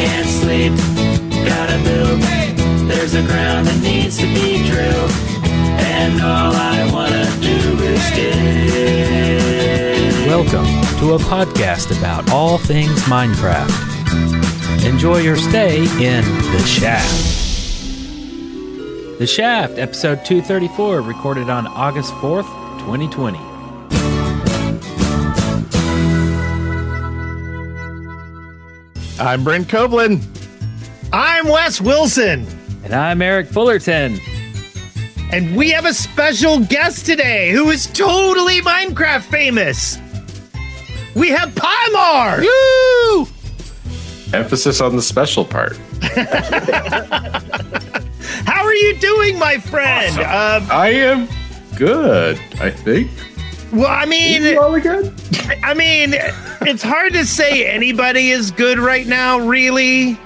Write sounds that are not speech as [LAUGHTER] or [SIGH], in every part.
Can't sleep, gotta build. There's a ground that needs to be drilled. And all I wanna do is dig. Welcome to a podcast about all things Minecraft. Enjoy your stay in The Shaft. The Shaft, episode 234, recorded on August 4th, 2020. I'm Brent Copeland. I'm Wes Wilson, And I'm Eric Fullerton. and we have a special guest today who is totally Minecraft famous. We have Pahimar. Woo! Emphasis on the special part. [LAUGHS] How are you doing, my friend? Um, I am good, I think. Well, I mean, good? I mean, it's hard to say anybody is good right now. Really,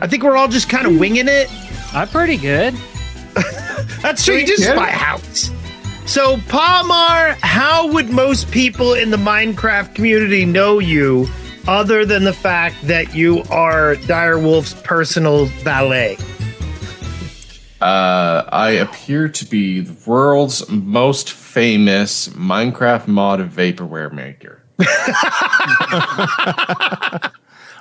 I think we're all just kind of winging it. I'm pretty good. [LAUGHS] That's true. You just Yeah. buy house. So, Pahimar, how would most people in the Minecraft community know you other than the fact that you are Direwolf's personal valet? Uh, I appear to be the world's most famous Minecraft mod vaporware maker. [LAUGHS]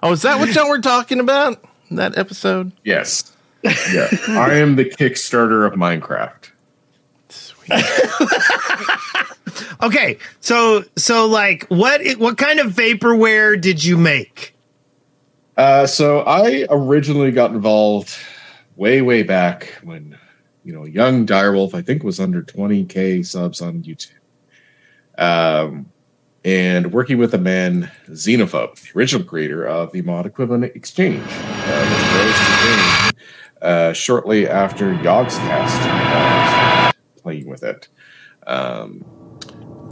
Oh, is that what y'all were talking about? in That episode? Yes. Yeah. I am the Kickstarter of Minecraft. Sweet. [LAUGHS] Okay, so so like what what kind of vaporware did you make? Uh, so I originally got involved way, way back when, you know, young Direwolf, I think was under 20K subs on YouTube. Um, and working with a man, Xenophobe, the original creator of the mod equivalent exchange, uh, uh, shortly after Yogscast uh, playing with it. Um,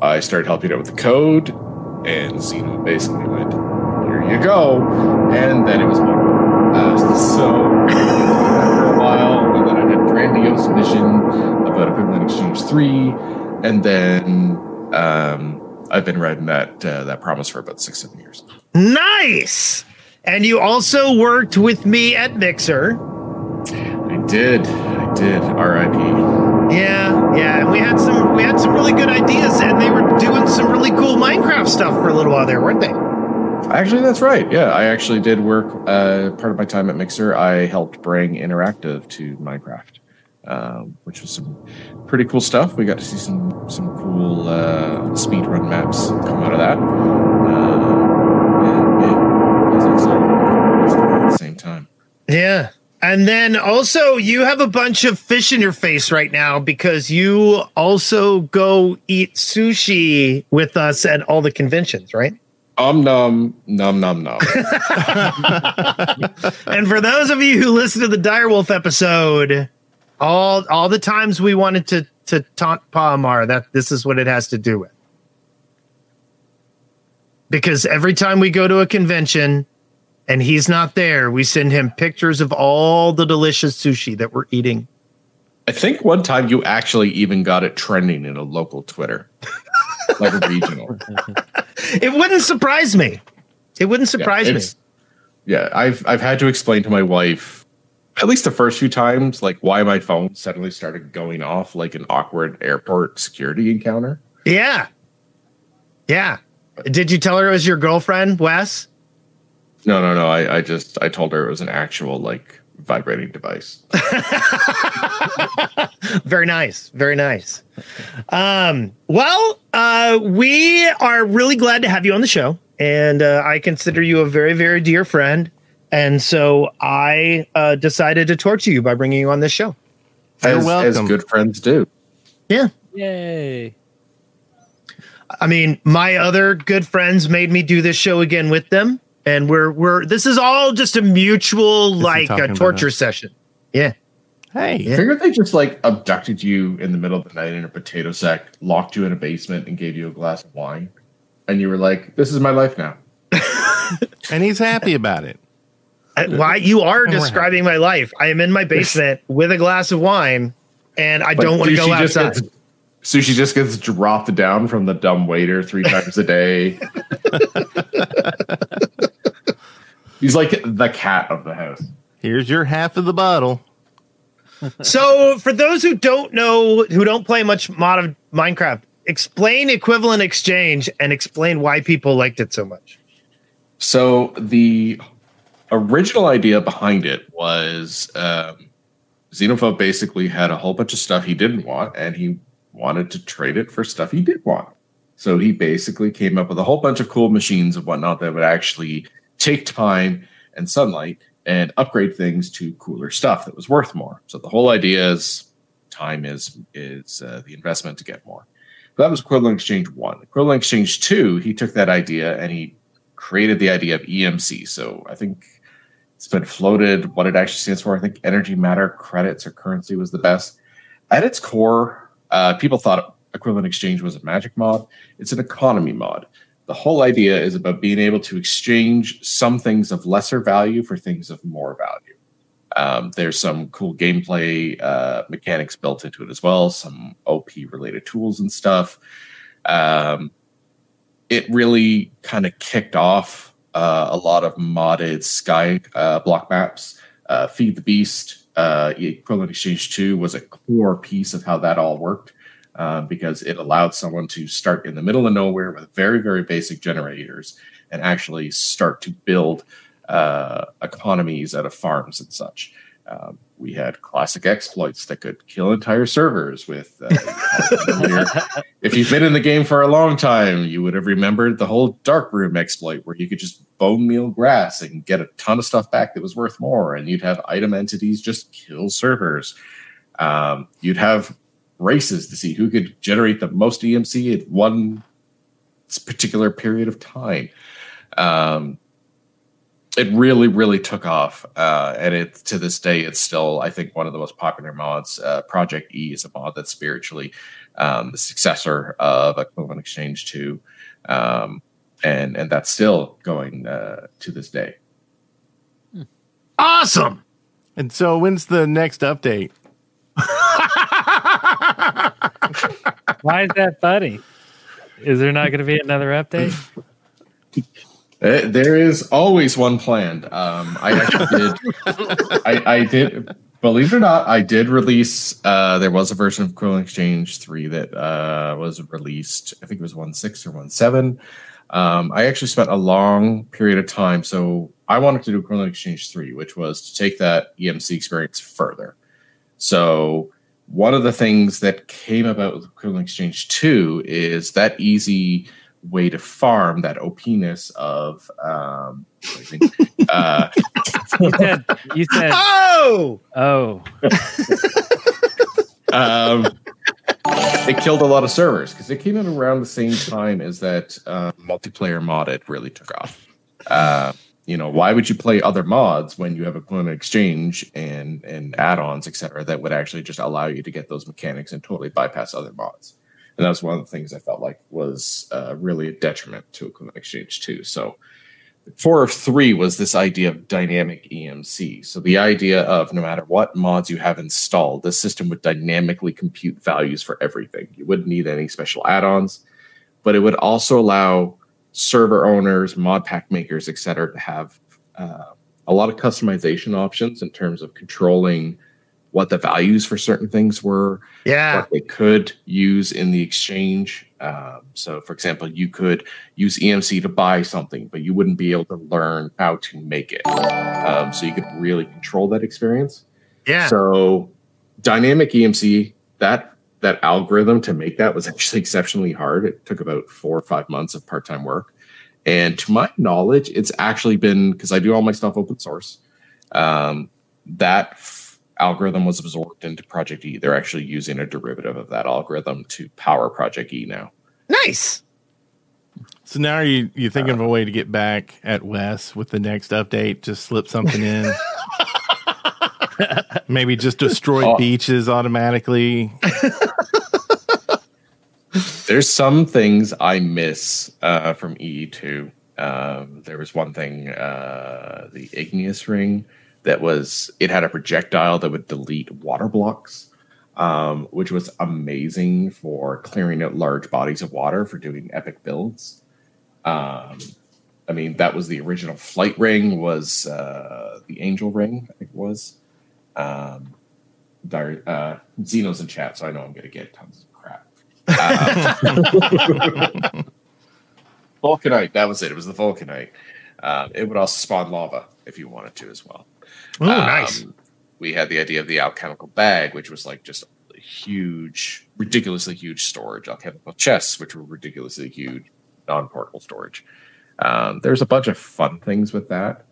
I started helping out with the code, and Xeno basically went, here you go. And then it was more. Uh, so while, and then I had Grandiose Mission about Equivalent Exchange 3, and then um, I've been riding that uh, that promise for about six, seven years. Nice. And you also worked with me at Mixer. I did. I did. RIP. Yeah, yeah, and we had some we had some really good ideas, and they were doing some really cool Minecraft stuff for a little while there, weren't they? Actually, that's right. Yeah, I actually did work. Uh, part of my time at Mixer, I helped bring Interactive to Minecraft, um, which was some pretty cool stuff. We got to see some some cool uh, speedrun maps come out of that. Um, it was at the same time. Yeah. And then also you have a bunch of fish in your face right now because you also go eat sushi with us at all the conventions, right? Um num num num num. [LAUGHS] and for those of you who listen to the Direwolf episode, all all the times we wanted to to taunt Pahimar, that this is what it has to do with. Because every time we go to a convention and he's not there, we send him pictures of all the delicious sushi that we're eating. I think one time you actually even got it trending in a local Twitter, like a regional. [LAUGHS] It wouldn't surprise me. It wouldn't surprise me. Yeah, I've I've had to explain to my wife at least the first few times, like why my phone suddenly started going off like an awkward airport security encounter. Yeah. Yeah. Did you tell her it was your girlfriend, Wes? No, no, no. I, I just I told her it was an actual like vibrating device. [LAUGHS] Very nice. Very nice. Um, well, uh, we are really glad to have you on the show. And uh, I consider you a very, very dear friend. And so I uh, decided to torture you by bringing you on this show. You're as, welcome. as good friends do. Yeah. Yay. I mean, my other good friends made me do this show again with them. And we're we're this is all just a mutual like a torture session. Yeah. Hey, I figured they just like abducted you in the middle of the night in a potato sack, locked you in a basement, and gave you a glass of wine, and you were like, "This is my life now." [LAUGHS] and he's happy about it. I- Why you are we're describing my life? I am in my basement [LAUGHS] with a glass of wine, and I But don't want to go sushi just outside. gets- Sushi just gets dropped down from the dumb waiter three times a day. [LAUGHS] He's like the cat of the house. Here's your half of the bottle. [LAUGHS] So, for those who don't know, who don't play much mod of Minecraft, explain equivalent exchange and explain why people liked it so much. So the original idea behind it was um, Xenophobe basically had a whole bunch of stuff he didn't want, and he wanted to trade it for stuff he did want. So he basically came up with a whole bunch of cool machines and whatnot that would actually take time and sunlight and upgrade things to cooler stuff that was worth more. So the whole idea is time is is uh, the investment to get more. That was equivalent exchange one. Equivalent exchange two, he took that idea and he created the idea of EMC. So I think it's been floated. What it actually stands for, I think energy, matter, credits, or currency was the best. At its core, uh, people thought equivalent exchange was a magic mod. It's an economy mod. The whole idea is about being able to exchange some things of lesser value for things of more value. Um, there's some cool gameplay uh, mechanics built into it as well, some OP related tools and stuff. Um, it really kind of kicked off uh, a lot of modded sky uh, block maps. Uh, Feed the Beast, uh, Equivalent Exchange 2 was a core piece of how that all worked uh, because it allowed someone to start in the middle of nowhere with very, very basic generators and actually start to build uh, economies out of farms and such. Um, we had classic exploits that could kill entire servers with. Uh, [LAUGHS] if you've been in the game for a long time, you would have remembered the whole dark room exploit where you could just bone meal grass and get a ton of stuff back that was worth more, and you'd have item entities just kill servers. Um, you'd have races to see who could generate the most EMC at one particular period of time. Um, it really, really took off, uh, and it to this day, it's still I think one of the most popular mods. Uh, Project E is a mod that's spiritually um, the successor of Equivalent Exchange Two, um, and and that's still going uh, to this day. Awesome. And so, when's the next update? [LAUGHS] Why is that funny? Is there not going to be another update? Uh, there is always one planned. Um, I actually did. I, I did. Believe it or not, I did release. Uh, there was a version of Equivalent Exchange three that uh, was released. I think it was one six or one seven. Um, I actually spent a long period of time. So I wanted to do Equivalent Exchange three, which was to take that EMC experience further. So one of the things that came about with Equivalent Exchange two is that easy way to farm that opiness of um, I think, [LAUGHS] uh, You said, you said, Oh, oh, [LAUGHS] um, it killed a lot of servers because it came in around the same time as that uh, multiplayer modded really took off. Uh, you know, why would you play other mods when you have equivalent exchange and and add-ons, etc., that would actually just allow you to get those mechanics and totally bypass other mods? And that was one of the things I felt like was uh, really a detriment to equivalent exchange too. So four of three was this idea of dynamic EMC. So the idea of no matter what mods you have installed, the system would dynamically compute values for everything. You wouldn't need any special add-ons, but it would also allow server owners, mod pack makers, etc., to have uh, a lot of customization options in terms of controlling what the values for certain things were, yeah. what they could use in the exchange. Um, so, for example, you could use EMC to buy something, but you wouldn't be able to learn how to make it. Um, so you could really control that experience. Yeah. So, dynamic EMC that that algorithm to make that was actually [LAUGHS] exceptionally hard. It took about four or five months of part time work, and to my knowledge, it's actually been because I do all my stuff open source. Um, that f- algorithm was absorbed into Project E. They're actually using a derivative of that algorithm to power Project E now. nice. So now are you you thinking of a way to get back at Wes with the next update? Just slip something in. [LAUGHS] [LAUGHS] Maybe just destroy Oh. beaches automatically. There's some things I miss uh, from EE2. Um, there was one thing, uh, the igneous ring, that was it had a projectile that would delete water blocks, um, which was amazing for clearing out large bodies of water for doing epic builds. Um, I mean, that was the original flight ring. Was uh, the angel ring? I think it was. Um, Dar- uh, Xeno's in chat, so I know I'm going to get tons of crap. Uh, [LAUGHS] Volcanite, that was it. It was the Volcanite. Um, it would also spawn lava if you wanted to as well. Oh, nice. Um, we had the idea of the alchemical bag, which was like just a huge, ridiculously huge storage. Alchemical chests, which were ridiculously huge, non-portable storage. Um, there's a bunch of fun things with that.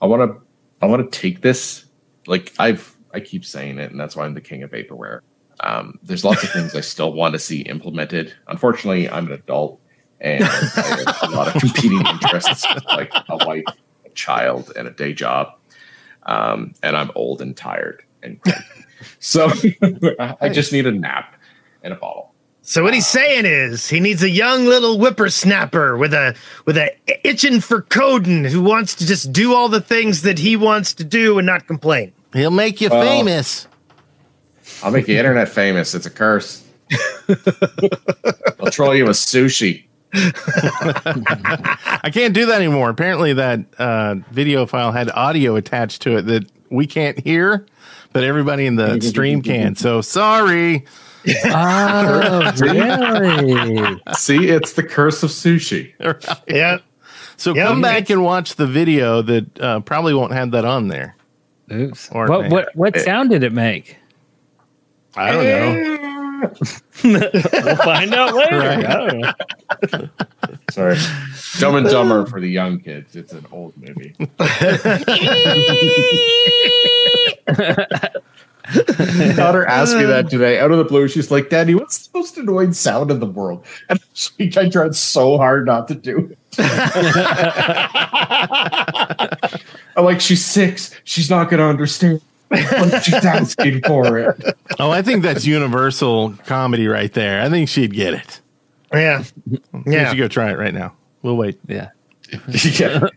I want to, I want to take this. Like I've, I keep saying it, and that's why I'm the king of vaporware. Um, there's lots of [LAUGHS] things I still want to see implemented. Unfortunately, I'm an adult, and I have a lot of [LAUGHS] competing interests, like a wife, a child, and a day job. Um, and I'm old and tired and cranky. so [LAUGHS] I just need a nap and a bottle. So what he's saying is he needs a young little whippersnapper with a with a itching for coding who wants to just do all the things that he wants to do and not complain. He'll make you Well- famous. I'll make the internet famous. It's a curse. I'll troll you with sushi. [LAUGHS] I can't do that anymore. Apparently, that uh, video file had audio attached to it that we can't hear, but everybody in the [LAUGHS] stream can. So sorry. [LAUGHS] Oh, really? See, it's the curse of sushi. Yeah. So Yeah, come back and watch the video that uh, probably won't have that on there. Oops. Or What man. what what sound did it make? I don't know. We'll find out later. Right. I don't know. [LAUGHS] Sorry. Dumb and Dumber for the young kids. It's an old movie. [LAUGHS] [LAUGHS] [LAUGHS] daughter asked me that today out of the blue. She's like, Daddy, what's the most annoying sound in the world? And [LAUGHS] she, I tried so hard not to do it. [LAUGHS] I'm like, she's six. She's not going to understand. But she's asking for it. Oh, I think that's universal comedy right there. I think she'd get it. Yeah. You Yeah. should go try it right now. We'll wait. Yeah. [LAUGHS] yeah.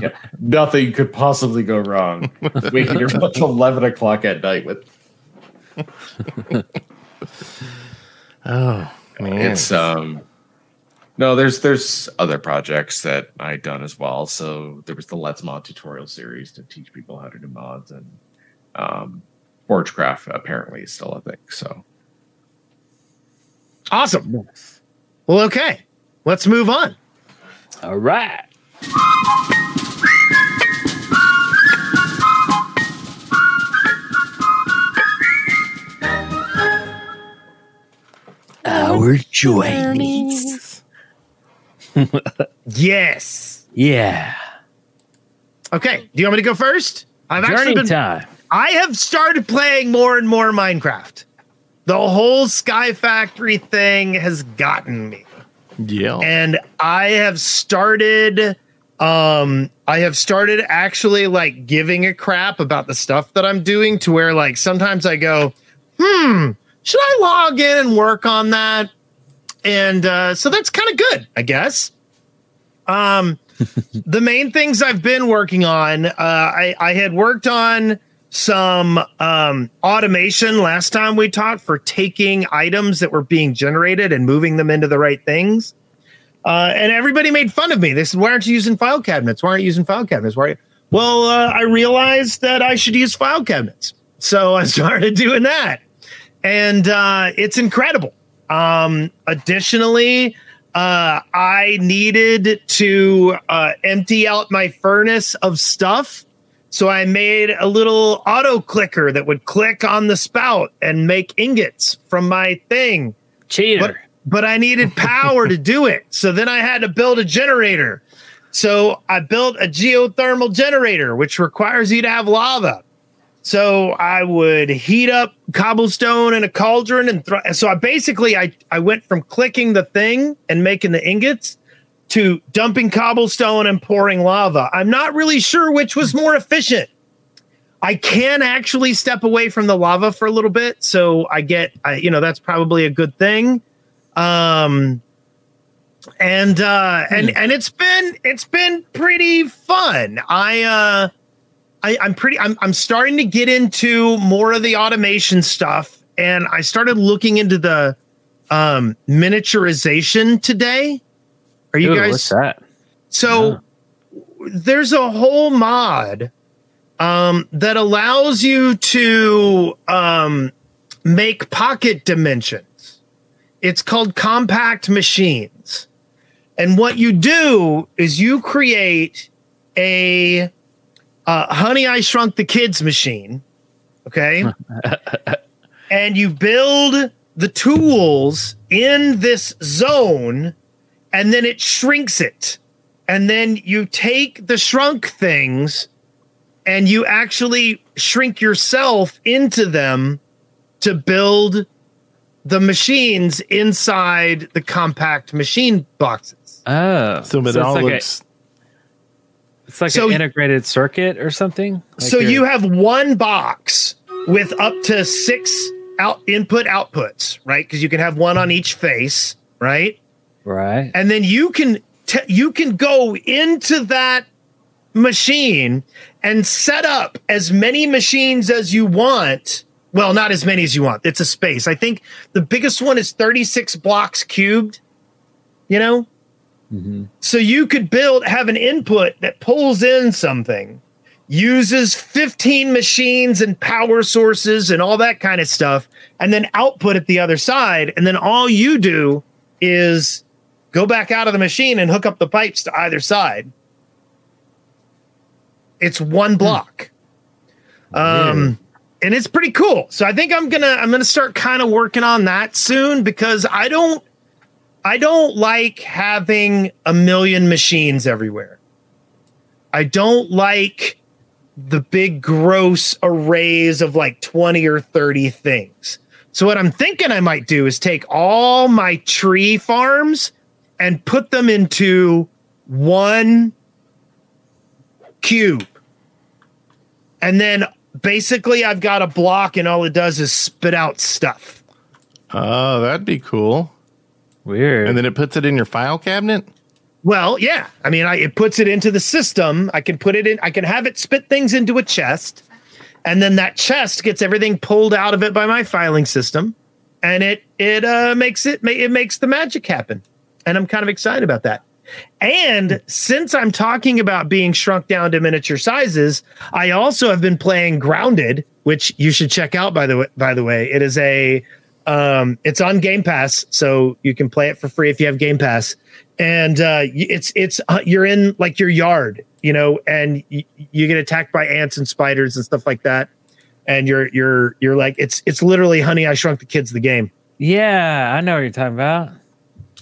yeah. Nothing could possibly go wrong. [LAUGHS] Waking her up till 11 o'clock at night with [LAUGHS] Oh man, it's um no there's there's other projects that i done as well so there was the let's mod tutorial series to teach people how to do mods and um forgecraft apparently is still a thing so Awesome. Well, okay. Let's move on. All right. Our journeys. [LAUGHS] Yes. Yeah. Okay. Do you want me to go first? I've actually Journey been time. I have started playing more and more Minecraft. The whole Sky Factory thing has gotten me. yeah. and I have started um I have started actually like giving a crap about the stuff that I'm doing to where like sometimes I go, "Hmm, should I log in and work on that?" And uh so that's kind of good, I guess. Um [LAUGHS] the main things I've been working on, uh I I had worked on some um automation last time we talked for taking items that were being generated and moving them into the right things. Uh, and everybody made fun of me. They said, "Why aren't you using file cabinets? Why aren't you using file cabinets? Why?" are you?" Well, uh, I realized that I should use file cabinets, so [LAUGHS] I started doing that, and uh, it's incredible. Um, additionally, uh, I needed to uh, empty out my furnace of stuff, so I made a little auto clicker that would click on the spout and make ingots from my thing Cheater. but, but I needed power to do it. So then I had to build a generator. So I built a geothermal generator, which requires you to have lava. So I would heat up cobblestone in a cauldron and. So I basically I I went from clicking the thing and making the ingots to dumping cobblestone and pouring lava. I'm not really sure which was more efficient. I can actually step away from the lava for a little bit, so I get, I, you know, that's probably a good thing. Um, and uh, and and it's been it's been pretty fun. I uh, I, I'm pretty. I'm I'm starting to get into more of the automation stuff, and I started looking into the um miniaturization today. Are you Ooh, guys? what's that? So there's a whole mod um, that allows you to um, make pocket dimensions. It's called compact machines. And what you do is you create a uh, Honey, I Shrunk the Kids machine. Okay. [LAUGHS] and you build the tools in this zone and then it shrinks it. And then you take the shrunk things and you actually shrink yourself into them to build the machines inside the compact machine boxes. Oh, So, but it's it all like looks. a, it's like So- an integrated circuit or something. Like so you're- you have one box with up to six out input outputs, right? Because you can have one on mm-hmm. each face, right? right. and then you can t- you can go into that machine and set up as many machines as you want well not as many as you want. It's a space. I think the biggest one is 36 blocks cubed you know? So you could build have an input that pulls in something uses 15 machines and power sources and all that kind of stuff and then output at the other side and then all you do is go back out of the machine and hook up the pipes to either side. It's one block. Um and it's pretty cool. So I think I'm to I'm to start kind of working on that soon because I don't I don't like having a million machines everywhere. I don't like the big gross arrays of like 20 or 30 things. So what I'm thinking I might do is take all my tree farms and put them into one cube. And then basically I've got a block and all it does is spit out stuff. Oh, that'd be cool. Weird. And then it puts it in your file cabinet. Well, yeah. I mean, I, it puts it into the system. I can put it in, I can have it spit things into a chest. And then that chest gets everything pulled out of it by my filing system. And it it uh, makes it it makes the magic happen. And I'm kind of excited about that. And since I'm talking about being shrunk down to miniature sizes, I also have been playing Grounded, which you should check out by the way, by the way. It is a um it's on Game Pass, so you can play it for free if you have Game Pass. And uh it's it's uh, you're in like your yard, you know, and y- you get attacked by ants and spiders and stuff like that. And you're you're you're like it's it's literally Honey I Shrunk the Kids the game. yeah, I know what you're talking about.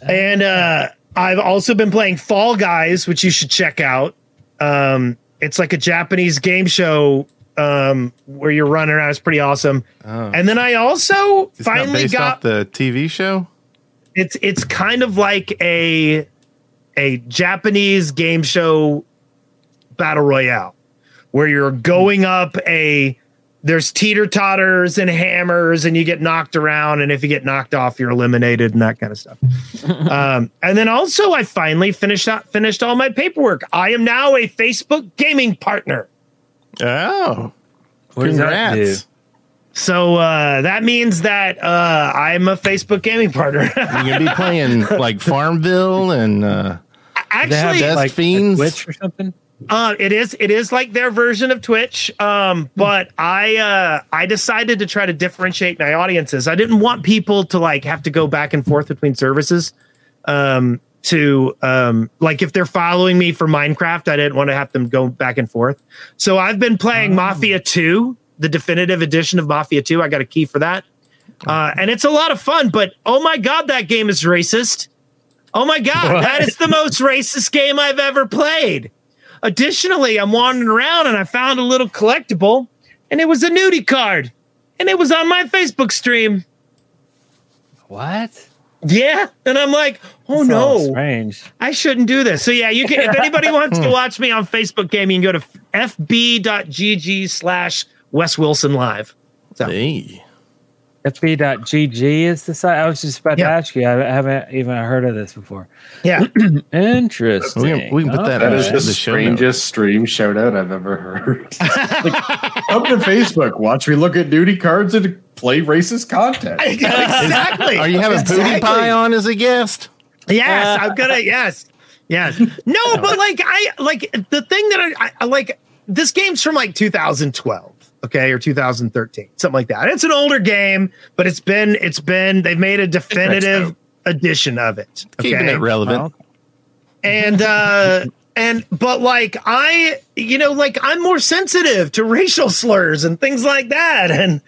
And uh, I've also been playing Fall Guys, which you should check out. Um, it's like a Japanese game show um, where you're running around. It's pretty awesome. And then I also Oh. It's finally got the TV show. it's it's kind of like a a Japanese game show battle royale where you're going up a there's teeter totters and hammers and you get knocked around and if you get knocked off you're eliminated and that kind of stuff [LAUGHS] um, and then also i finally finished out finished all my paperwork i am now a facebook gaming partner Oh, What does that congrats! so uh, that means that uh, i'm a facebook gaming partner [LAUGHS] You're gonna be playing like Farmville and uh, They have actually Death like a Fiends? Twitch or something. Uh, it is it is like their version of Twitch. Um, but I uh I decided to try to differentiate my audiences. I didn't want people to like have to go back and forth between services. Um, to um like if they're following me for Minecraft, I didn't want to have them go back and forth. So I've been playing Mafia 2, the definitive edition of Mafia 2. I got a key for that. Uh, and it's a lot of fun, but oh my god, that game is racist. Oh my god, that is the most racist game I've ever played. Additionally, I'm wandering around and I found a little collectible, and it was a nudie card, and it was on my Facebook stream. What? Yeah, and I'm like, oh all no, strange. I shouldn't do this. So yeah, you can. If anybody wants to [LAUGHS] watch me on Facebook Gaming, you can go to fb.gg slash Wes Wilson Live. Hey. FB.gg is the site. I was just about Yeah. to ask you. I haven't even heard of this before. Yeah, [CLEARS THROAT] Interesting. We can- we can put that That in is Uh, the the show strangest stream shout out I've ever heard. Like, [LAUGHS] Come to Facebook, watch me look at duty cards and play racist content. [LAUGHS] exactly. Are you having Pootie Exactly. Pie on as a guest? Yes, I'm gonna. Yes, yes. No, but like I like the thing that I, I like. This game's from like 2012, okay, or 2013, something like that. It's an older game, but it's been it's been they've made a definitive edition of it. Okay, Keeping it relevant. And uh and but like I you know like I'm more sensitive to racial slurs and things like that and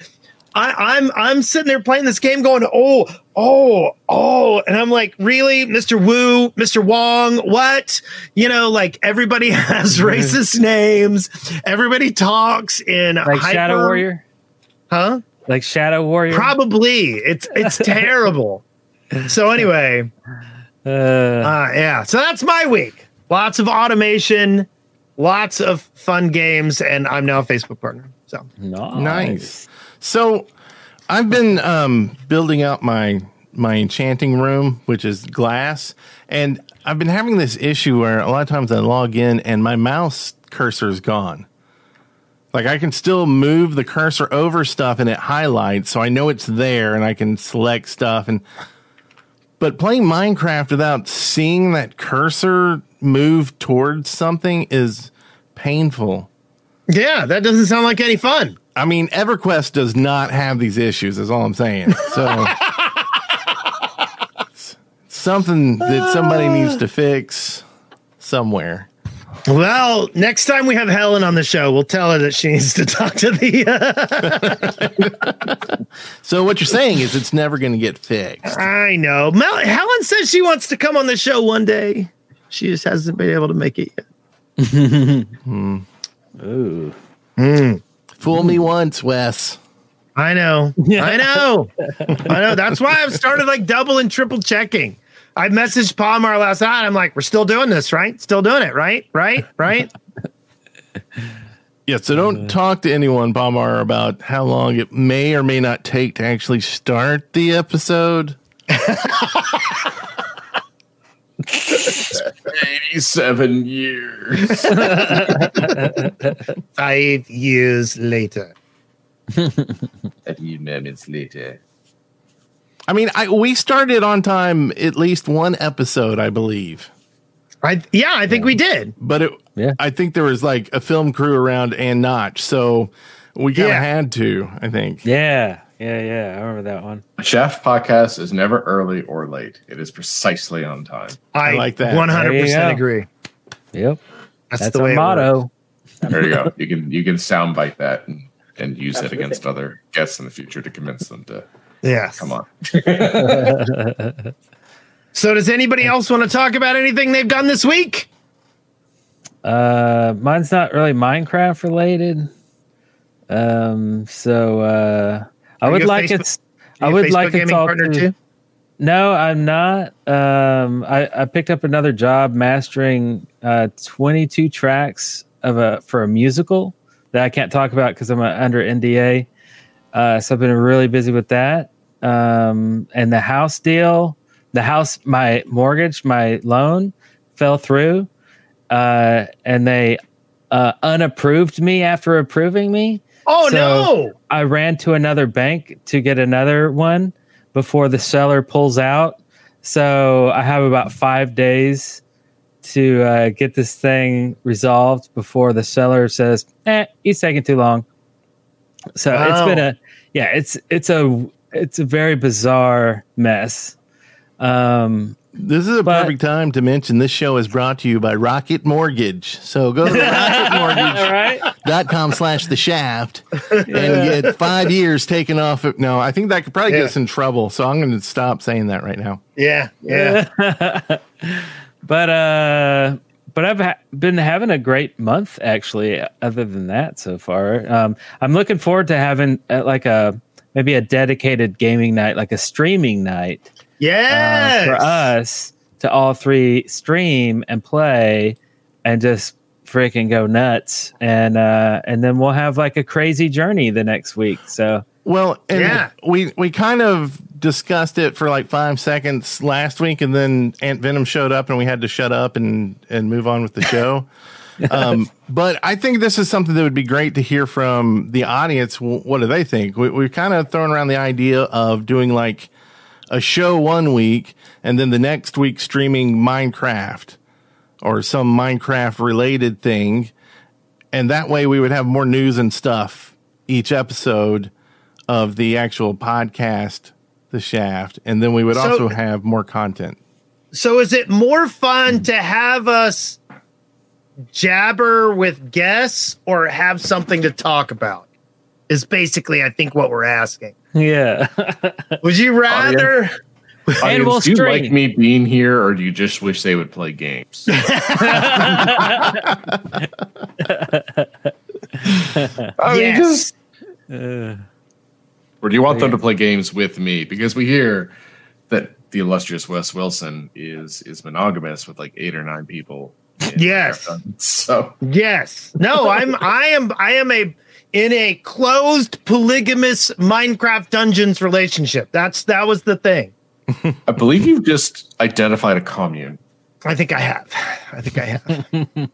I, I'm I'm sitting there playing this game going oh oh oh and I'm like really Mr. Wu Mr. Wong what you know like everybody [LAUGHS] has [LAUGHS] racist names everybody talks in like hyper- Shadow Warrior? huh Like Shadow Warrior? probably it's it's [LAUGHS] terrible so anyway Uh, uh, yeah. So that's my week. Lots of automation, lots of fun games, and I'm now a Facebook partner. So nice. Nice. So I've been um, building out my my enchanting room, which is glass, and I've been having this issue where a lot of times I log in and my mouse cursor is gone. Like I can still move the cursor over stuff and it highlights, so I know it's there and I can select stuff and but playing Minecraft without seeing that cursor move towards something is painful. yeah, that doesn't sound like any fun. I mean, EverQuest does not have these issues. Is all I'm saying. So [LAUGHS] something that somebody needs to fix somewhere. Well, next time we have Helen on the show, we'll tell her that she needs to [LAUGHS] talk to the. Uh, [LAUGHS] So what you're saying is it's never going to get fixed. I know. Mel- Helen says she wants to come on the show one day. She just hasn't been able to make it yet. Ooh. Fool me once, Wes. I know. [LAUGHS] I know. I know. That's why I've started like double and triple checking. I messaged Pahimar last night. I'm like, we're still doing this, right? Still doing it, right? Right? Right? [LAUGHS] Yeah, so don't uh, talk to anyone, Pahimar, about how long it may or may not take to actually start the episode. [LAUGHS] 87 years. [LAUGHS] Five years later. A few moments later. I mean, I, we started on time at least one episode, I believe. I yeah, I think we did. But it, Yeah. I think there was like a film crew around and Notch, so we kind of Yeah. had to. I think. Yeah. Yeah. Yeah. I remember that one. A Chef podcast is never early or late. It is precisely on time. I, like that. 100 There you percent go. agree. Yep. That's, That's the way motto. There you go. You can you can soundbite that and, and use it against other guests in the future to convince them to Yeah, come on. [LAUGHS] So does anybody else want to talk about anything they've done this week? Uh, mine's not really Minecraft related. Um, so uh, I would like Facebook- it's. Are I would like it's all partner to- too? No, I'm not. Um, I, I picked up another job mastering uh, 22 tracks of a for a musical that I can't talk about because I'm under NDA. Uh, so I've been really busy with that. Um, and the house deal, the house, my mortgage, my loan fell through, uh, and they uh, unapproved me after approving me. Oh So- no. I ran to another bank to get another one before the seller pulls out. So I have about five days to uh, get this thing resolved before the seller says, "Eh, he's taking too long." So it's been a yeah, it's it's a it's a very bizarre mess. Um, This is a But- perfect time to mention this show is brought to you by Rocket Mortgage. So go to rocketmortgage.com [LAUGHS] all right. slash the shaft and get five years taken off. Of, no, I think that could probably Yeah. get us in trouble. So I'm going to stop saying that right now. Yeah. Yeah. [LAUGHS] but uh but I've ha- been having a great month actually. Other than that, so far, um, I'm looking forward to having uh, like a maybe a dedicated gaming night, like a streaming night, Yes. for us to all three stream and play and just freaking go nuts and uh and then we'll have like a crazy journey the next week so Well, and Yeah. we we kind of discussed it for like five seconds last week, and then AntVenom showed up, and we had to shut up and and move on with the show. [LAUGHS] um, but I think this is something that would be great to hear from the audience. What do they think? We, we've kind of thrown around the idea of doing like a show one week, and then the next week streaming Minecraft or some Minecraft related thing, and that way we would have more news and stuff each episode of the actual podcast, The Shaft, and then we would So- also have more content. So is it more fun to have us jabber with guests or have something to talk about? Is basically, I think, what we're asking. Yeah [LAUGHS] Would you rather? And we'll do you stream. like me being here, or do you just wish they would play games? [LAUGHS] [LAUGHS] I mean, yes. just- or do you want them to play games with me? Because we hear that the illustrious Wes Wilson is is monogamous with like eight or nine people. in Yes. Marathon. So Yes. No, I'm I am I am a in a closed polygamous Minecraft Dungeons relationship. That's that was the thing. [LAUGHS] I believe you've just identified a commune. I think I have. I think I have.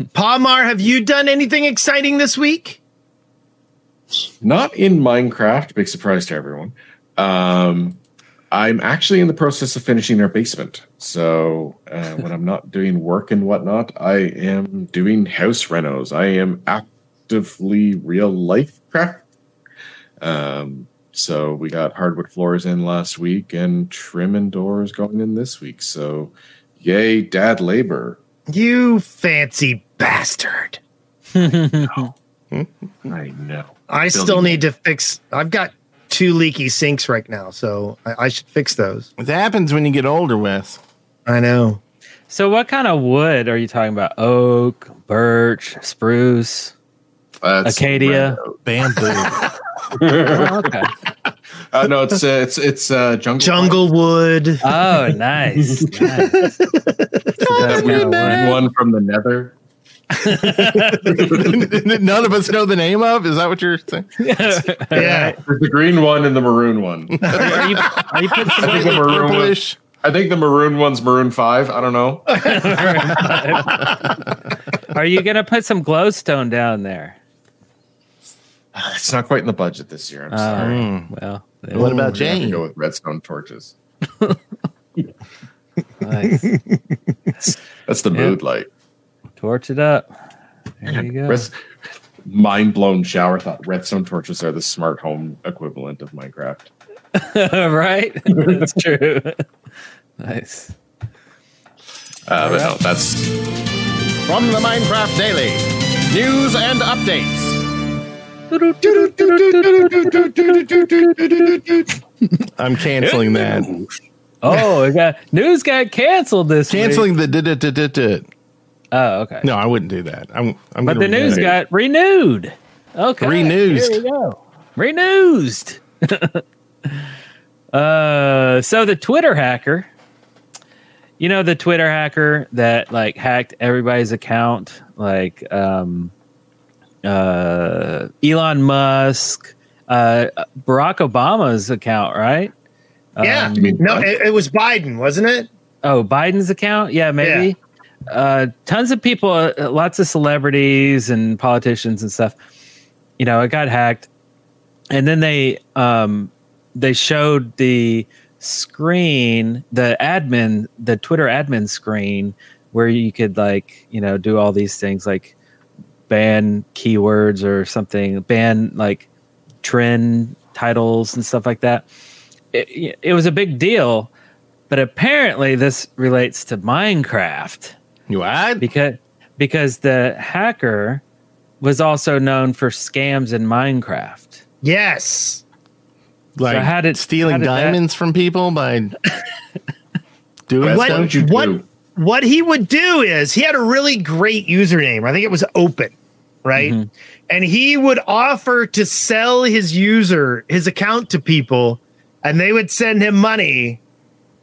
[LAUGHS] Pahimar, have you done anything exciting this week? Not in Minecraft, big surprise to everyone. Um, I'm actually in the process of finishing our basement. So uh, when I'm not doing work and whatnot, I am doing house renos. I am actively real life craft. Um, so we got hardwood floors in last week and trim and doors going in this week. So yay, dad labor. You fancy bastard. [LAUGHS] I know. I still need to fix I've got two leaky sinks right now, so I, I should fix those. It happens when you get older, Wes. I know. so what kind of wood are you talking about oak birch spruce Uh, Acacia. Bamboo. [LAUGHS] oh, okay Uh, no, it's uh, it's it's uh, jungle. Jungle wood. oh nice, [LAUGHS] nice. That weird one from the Nether. [LAUGHS] None of us know the name of. Is that what you're saying? Yeah. There's the green one and the maroon one. are you are you putting I think the maroon one, I think the maroon one's maroon five. I don't know. are you gonna put some glowstone down there [LAUGHS] It's not quite in the budget this year. I'm sorry. Mm. well What about We're gonna have to Jane? go with redstone torches. [LAUGHS] nice. That's the mood light. torch it up there you go Red- mind blown shower thought redstone torches are the smart home equivalent of Minecraft. [LAUGHS] right that's true nice Uh, but no, that's From the Minecraft Daily, news and updates. I'm canceling that. oh it got news got canceled this week. Canceling the did it did it did. oh okay No, I wouldn't do that. I'm. I'm But the news got renewed. Okay. Renewsed. Here we go. Renewsed. [LAUGHS] uh, so the Twitter hacker, you know, the Twitter hacker that like hacked everybody's account, like um, uh, Elon Musk, uh, Barack Obama's account, right? Yeah. Um, no, it, it was Biden, wasn't it? Oh, Biden's account? Yeah, maybe. Uh, tons of people, uh, lots of celebrities and politicians and stuff. You know, it got hacked, and then they um, they showed the screen, the admin, the Twitter admin screen, where you could like you know do all these things like ban keywords or something, ban like trend titles and stuff like that. It, it was a big deal, but apparently this relates to Minecraft You what? because because the hacker was also known for scams in Minecraft. Yes. Like how did- stealing how did that- diamonds from people by [LAUGHS] doing What- stuff? What you what- do? What he would do is he had a really great username. I think it was open, right? Mm-hmm. And he would offer to sell his user, his account to people, and they would send him money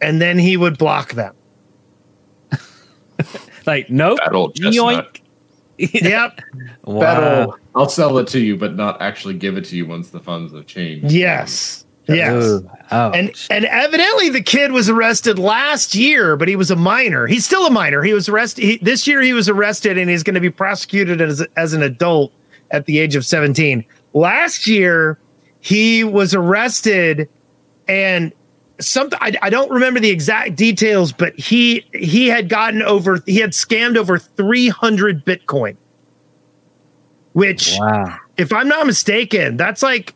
and then he would block them. [LAUGHS] Like, nope. That old chestnut. Yoink. [LAUGHS] Yep. Wow. That'll- I'll sell it to you, but not actually give it to you once the funds have changed. Yes. Yes. Ooh. And and evidently the kid was arrested last year, but he was a minor. He's still a minor. He was arrested he, this year. He was arrested, and he's going to be prosecuted as as an adult at the age of seventeen. Last year, he was arrested, and something I, I don't remember the exact details, but he he had gotten over he had scammed over three hundred Bitcoin, which wow. if I'm not mistaken, that's like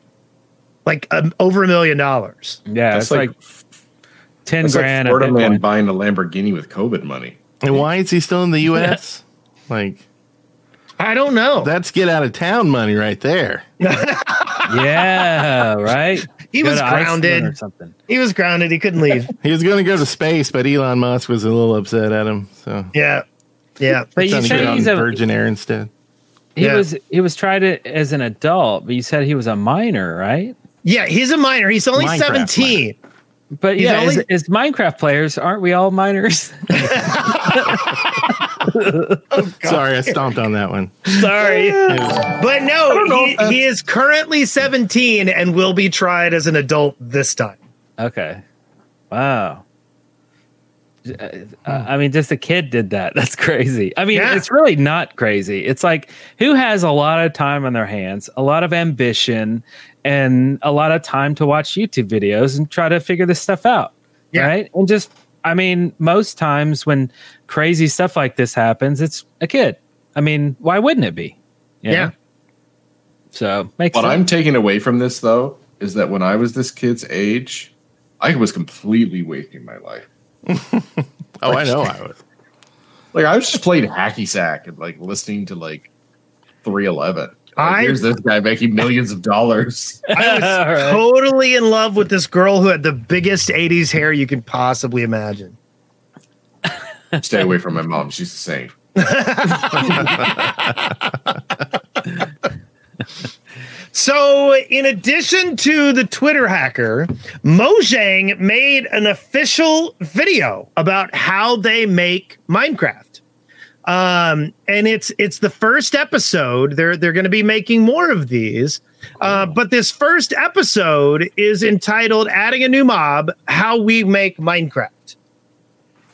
like um, over a million dollars. Yeah, That's it's like- like, 10 That's grand. like a Florida man buying a Lamborghini with COVID money. And why is he still in the U.S.? like I don't know. that's get out of town money right there. [LAUGHS] yeah, right. He Go was grounded. or something. he was grounded. He couldn't leave. [LAUGHS] He was going to go to space, but Elon Musk was a little upset at him. So yeah, yeah. But you trying to on he's a, Virgin Air instead. he Yeah. was he was tried it as an adult, but you said he was a minor, right? Yeah, he's a minor. He's only Minecraft 17. But He's yeah, only- as, as Minecraft players, aren't we all minors? [LAUGHS] [LAUGHS] Oh, Sorry, I stomped on that one. Sorry. It But no, he, he is currently 17 and will be tried as an adult this time. okay. Wow. Uh, I mean, just a kid did that. [LAUGHS] That's crazy. I mean, Yeah. it's really not crazy. It's like who has a lot of time on their hands, a lot of ambition, and a lot of time to watch YouTube videos and try to figure this stuff out. Yeah. Right. And just, I mean, most times when crazy stuff like this happens, it's a kid. I mean, why wouldn't it be? You Yeah. know? So makes What sense. I'm taking away from this, though, is that when I was this kid's age, I was completely wasting my life. [LAUGHS] oh, I know I was. [LAUGHS] Like I was just playing hacky sack and like listening to like 311. Like, I- here's this guy making millions of dollars. [LAUGHS] I was All right. totally in love with this girl who had the biggest 80s hair you could possibly imagine. Stay away from my mom. She's the same. So, in addition to the Twitter hacker, Mojang made an official video about how they make Minecraft. Um, and it's it's the first episode. They're they're going to be making more of these. Uh, but this first episode is entitled "Adding a New Mob: How We Make Minecraft,"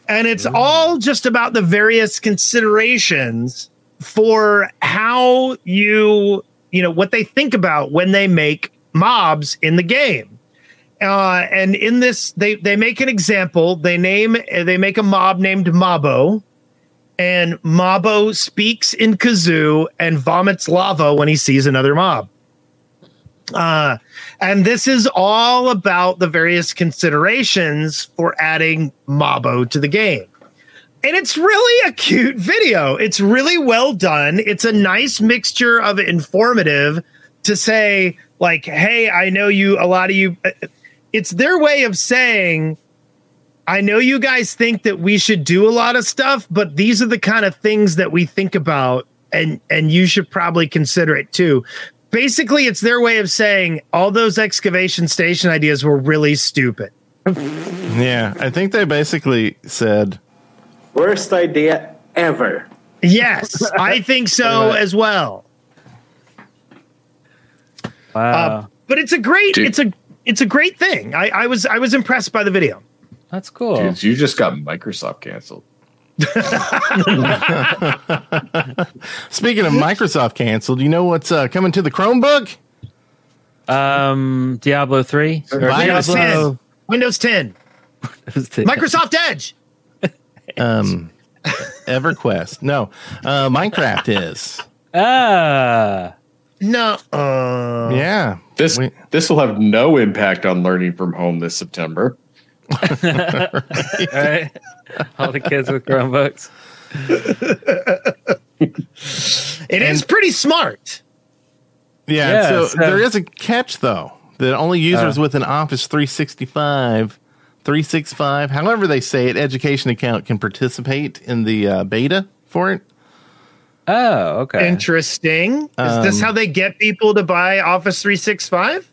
and it's all just about the various considerations for how you you know what they think about when they make mobs in the game. Uh and in this they they make an example. They name they make a mob named mabo and mabo speaks in kazoo and vomits lava when he sees another mob. Uh and this is all about the various considerations for adding mabo to the game and it's really a cute video. It's really well done. It's a nice mixture of informative to say, like, hey, I know you, a lot of you, uh, it's their way of saying, I know you guys think that we should do a lot of stuff, but these are the kind of things that we think about, and and you should probably consider it too. Basically, it's their way of saying all those excavation station ideas were really stupid. Yeah, I think they basically said Worst idea ever. Yes, I [LAUGHS] think so as well. wow. Uh, but it's a great Dude. it's a it's a great thing. I, I was I was impressed by the video. That's cool. Dudes, you just got Microsoft canceled. [LAUGHS] Speaking of Microsoft canceled, you know what's uh, coming to the Chromebook? Um, Diablo three. Windows Diablo- 10. Windows 10. [LAUGHS] Microsoft Edge. Um, [LAUGHS] EverQuest. No, uh, Minecraft is. Ah, No. Uh, Yeah. This We- this will have no impact on learning from home this September. [LAUGHS] right. All the kids with Chromebooks. It is pretty smart. Yeah. Yeah, so, so- there is a catch though. That only users Uh. with an Office 365, 365, however they say it, education account can participate in the uh, beta for it. Oh, okay. Interesting. Is this Um, how they get people to buy Office 365?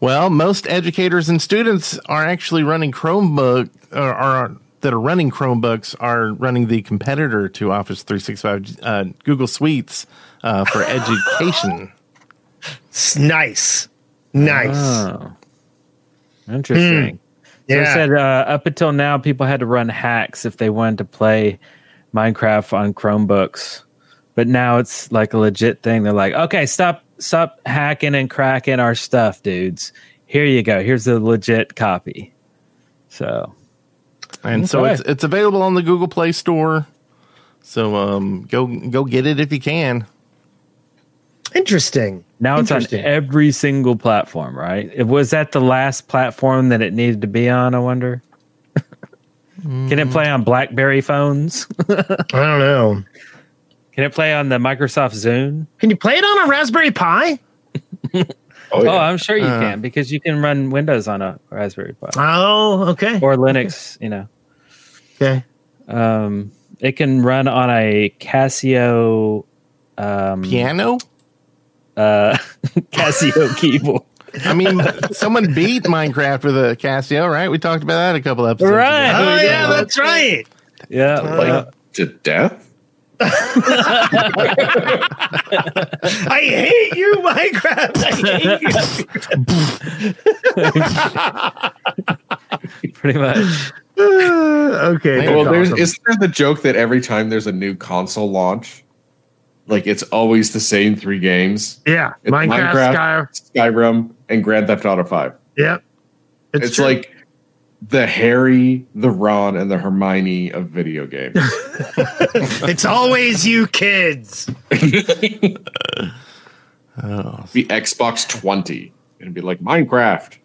Well, most educators and students are actually running Chromebook or are that are running Chromebooks are running the competitor to Office 365 uh, Google Suites uh, for [LAUGHS] education. S- Nice. Nice. Oh. Interesting. So Yeah. said uh, up until now, people had to run hacks if they wanted to play Minecraft on Chromebooks, but now it's like a legit thing. They're like, okay, stop, stop hacking and cracking our stuff, dudes. Here you go. Here's the legit copy. So And so it's it's available on the Google Play Store. So um, go go get it if you can. Interesting. now it's on every single platform, right? It was that the last platform that it needed to be on. I wonder. [LAUGHS] Can it play on BlackBerry phones? [LAUGHS] I don't know. Can it play on the Microsoft Zune? Can you play it on a Raspberry Pi? Oh, Oh. I'm sure you Uh. can because you can run Windows on a Raspberry Pi Oh, okay. or Linux. You know, Okay. um, it can run on a Casio um, Piano? Uh, [LAUGHS] Casio keyboard. I mean, someone beat Minecraft with a Casio, right? We talked about that a couple episodes Right. ago. Oh, yeah, that's right. Yeah, like yeah. to death. [LAUGHS] I hate you, Minecraft. I hate you. [LAUGHS] pretty much. [SIGHS] okay. Well, there's awesome. isn't there the joke that every time there's a new console launch, like it's always the same three games: yeah, It's Minecraft, Minecraft, Sky. Skyrim, and Grand Theft Auto Five. Yep. It's, true. like the Harry, the Ron, and the Hermione of video games. [LAUGHS] [LAUGHS] it's always you kids. Oh. the Xbox 20. It'd be like Minecraft.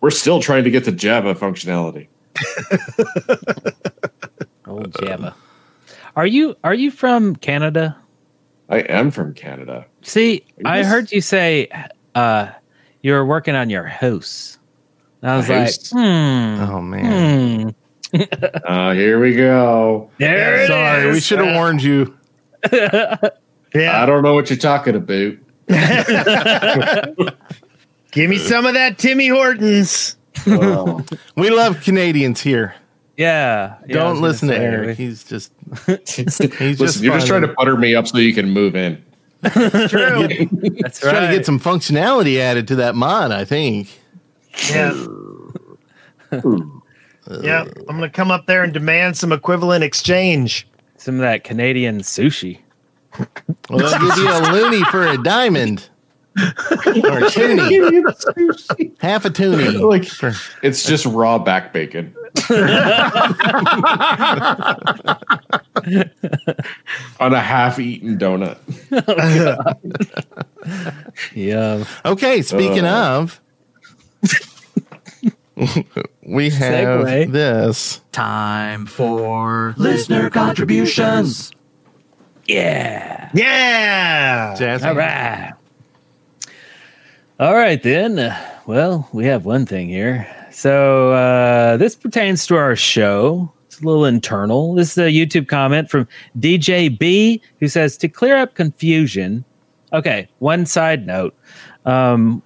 We're still trying to get the Java functionality. [LAUGHS] Old Java. Are you are you from Canada? I am from Canada. See, I Yes. heard you say uh, you were working on your house. And I was A like, house? hmm, Oh man. hmm. [LAUGHS] Uh, here we go. There it Sorry, we should have [LAUGHS] warned you. I don't know what you're talking about. [LAUGHS] Give me some of that Timmy Hortons. Oh. We love Canadians here. Yeah. yeah, Don't was listen to say, Eric. He's just [LAUGHS] he's just Listen, you're just trying to butter me up so you can move in. That's True. [LAUGHS] That's trying to get some functionality added to that mod, I think. yeah. Hmm. yeah. I'm gonna come up there and demand some equivalent exchange. some of that Canadian sushi. Well, they'll give you a [LAUGHS] loonie for a diamond. or a toonie. Half a toonie. Like- It's just raw back bacon. On a half-eaten donut. Yeah. okay, speaking Uh. of, we have Segue. this. Time for listener contributions. Yeah. Yeah. Jazzy. All right. All right, then. Uh, well, we have one thing here. So uh, this pertains to our show. It's a little internal. This is a YouTube comment from DJ B who says to clear up confusion. Okay, one side note. Um,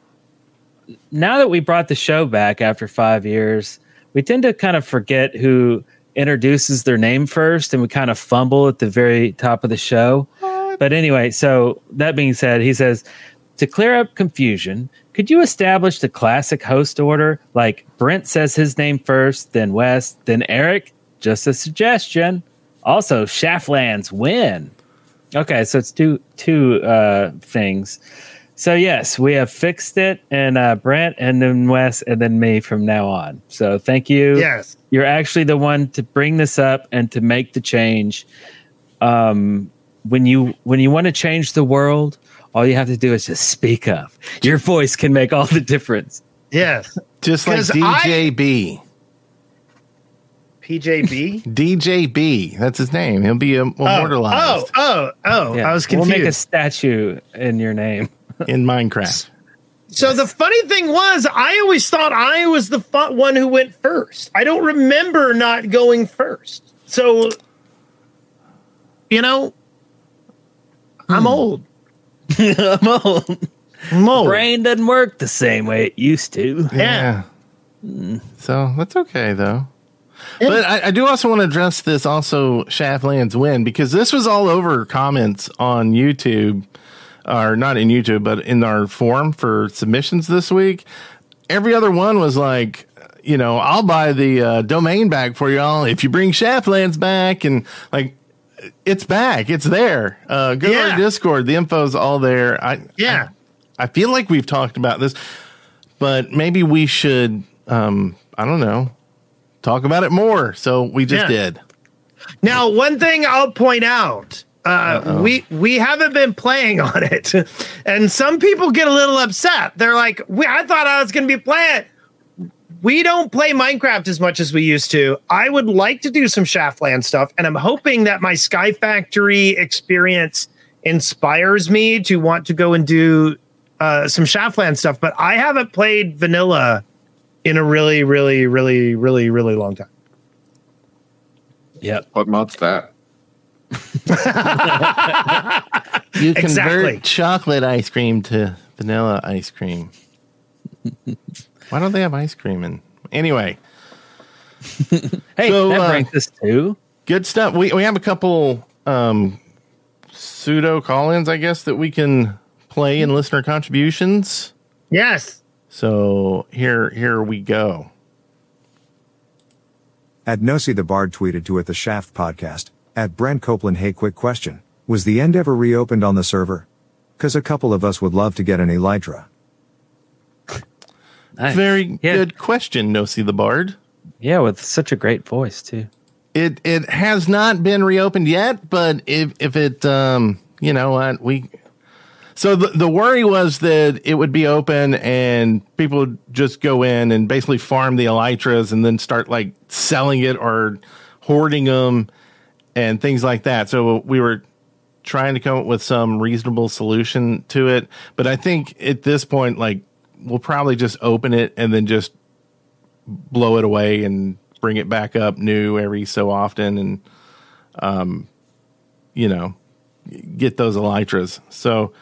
now that we brought the show back after five years, we tend to kind of forget who introduces their name first and we kind of fumble at the very top of the show. But anyway, so that being said, he says to clear up confusion, could you establish the classic host order like Brent says his name first, then Wes, then Eric? Just a suggestion. Also, Shaftlands win. Okay, so it's two two uh, things. So yes, we have fixed it, and uh, Brent, and then Wes, and then me from now on. So thank you. Yes. You're actually the one to bring this up and to make the change. Um, when you when you want to change the world, all you have to do is just speak up. Your voice can make all the difference. Yes. Just like DJB. PJB. [LAUGHS] DJB. That's his name. He'll be Oh, immortalized oh, oh, oh. Yeah. I was confused. We'll make a statue in your name. [LAUGHS] in Minecraft. So the funny thing was, I always thought I was the fu- one who went first. I don't remember not going first. So, you know, I'm hmm. old. [LAUGHS] I'm old. Mo. Brain doesn't work the same way it used to. Yeah. So that's okay though. But I, I do also want to address this also Shaftlands win because this was all over comments on YouTube, or not in YouTube, but in our forum for submissions this week. Every other one was like, you know, I'll buy the uh, domain back for y'all if you bring Shaftlands back, and like, it's back, it's there. Uh, go to our Discord, the info's all there. I Yeah. I, I feel like we've talked about this, but maybe we should, um, I don't know, talk about it more. So we just Yeah. did. Now, one thing I'll point out, uh, we we haven't been playing [LAUGHS] on it, and some people get a little upset. They're like, we, "I thought I was going to be playing." We don't play Minecraft as much as we used to. I would like to do some Shaftland stuff, and I'm hoping that my Sky Factory experience inspires me to want to go and do uh, some Shaftland stuff. But I haven't played vanilla in a really, really, really, really, really long time. Yeah. What mod's that? [LAUGHS] You convert Exactly. chocolate ice cream to vanilla ice cream. Why don't they have ice cream And Anyway, [LAUGHS] Hey, So, that uh, brings us to good stuff. We we have a couple um, pseudo call-ins, I guess, that we can play in listener contributions. Yes. So here here we go. At Nosy the Bard tweeted to at the Shaft podcast. At Brent Copeland, hey, quick question. Was the end ever reopened on the server? Cause a couple of us would love to get an Elytra. Nice. Very Yeah. good question, Nosy the Bard. yeah, with such a great voice too. It it has not been reopened yet, but if if it um you know what we so the the worry was that it would be open and people would just go in and basically farm the elytras and then start like selling it or hoarding them and things like that. So we were trying to come up with some reasonable solution to it, but I think at this point like we'll probably just open it and then just blow it away and bring it back up new every so often and um you know get those elytras so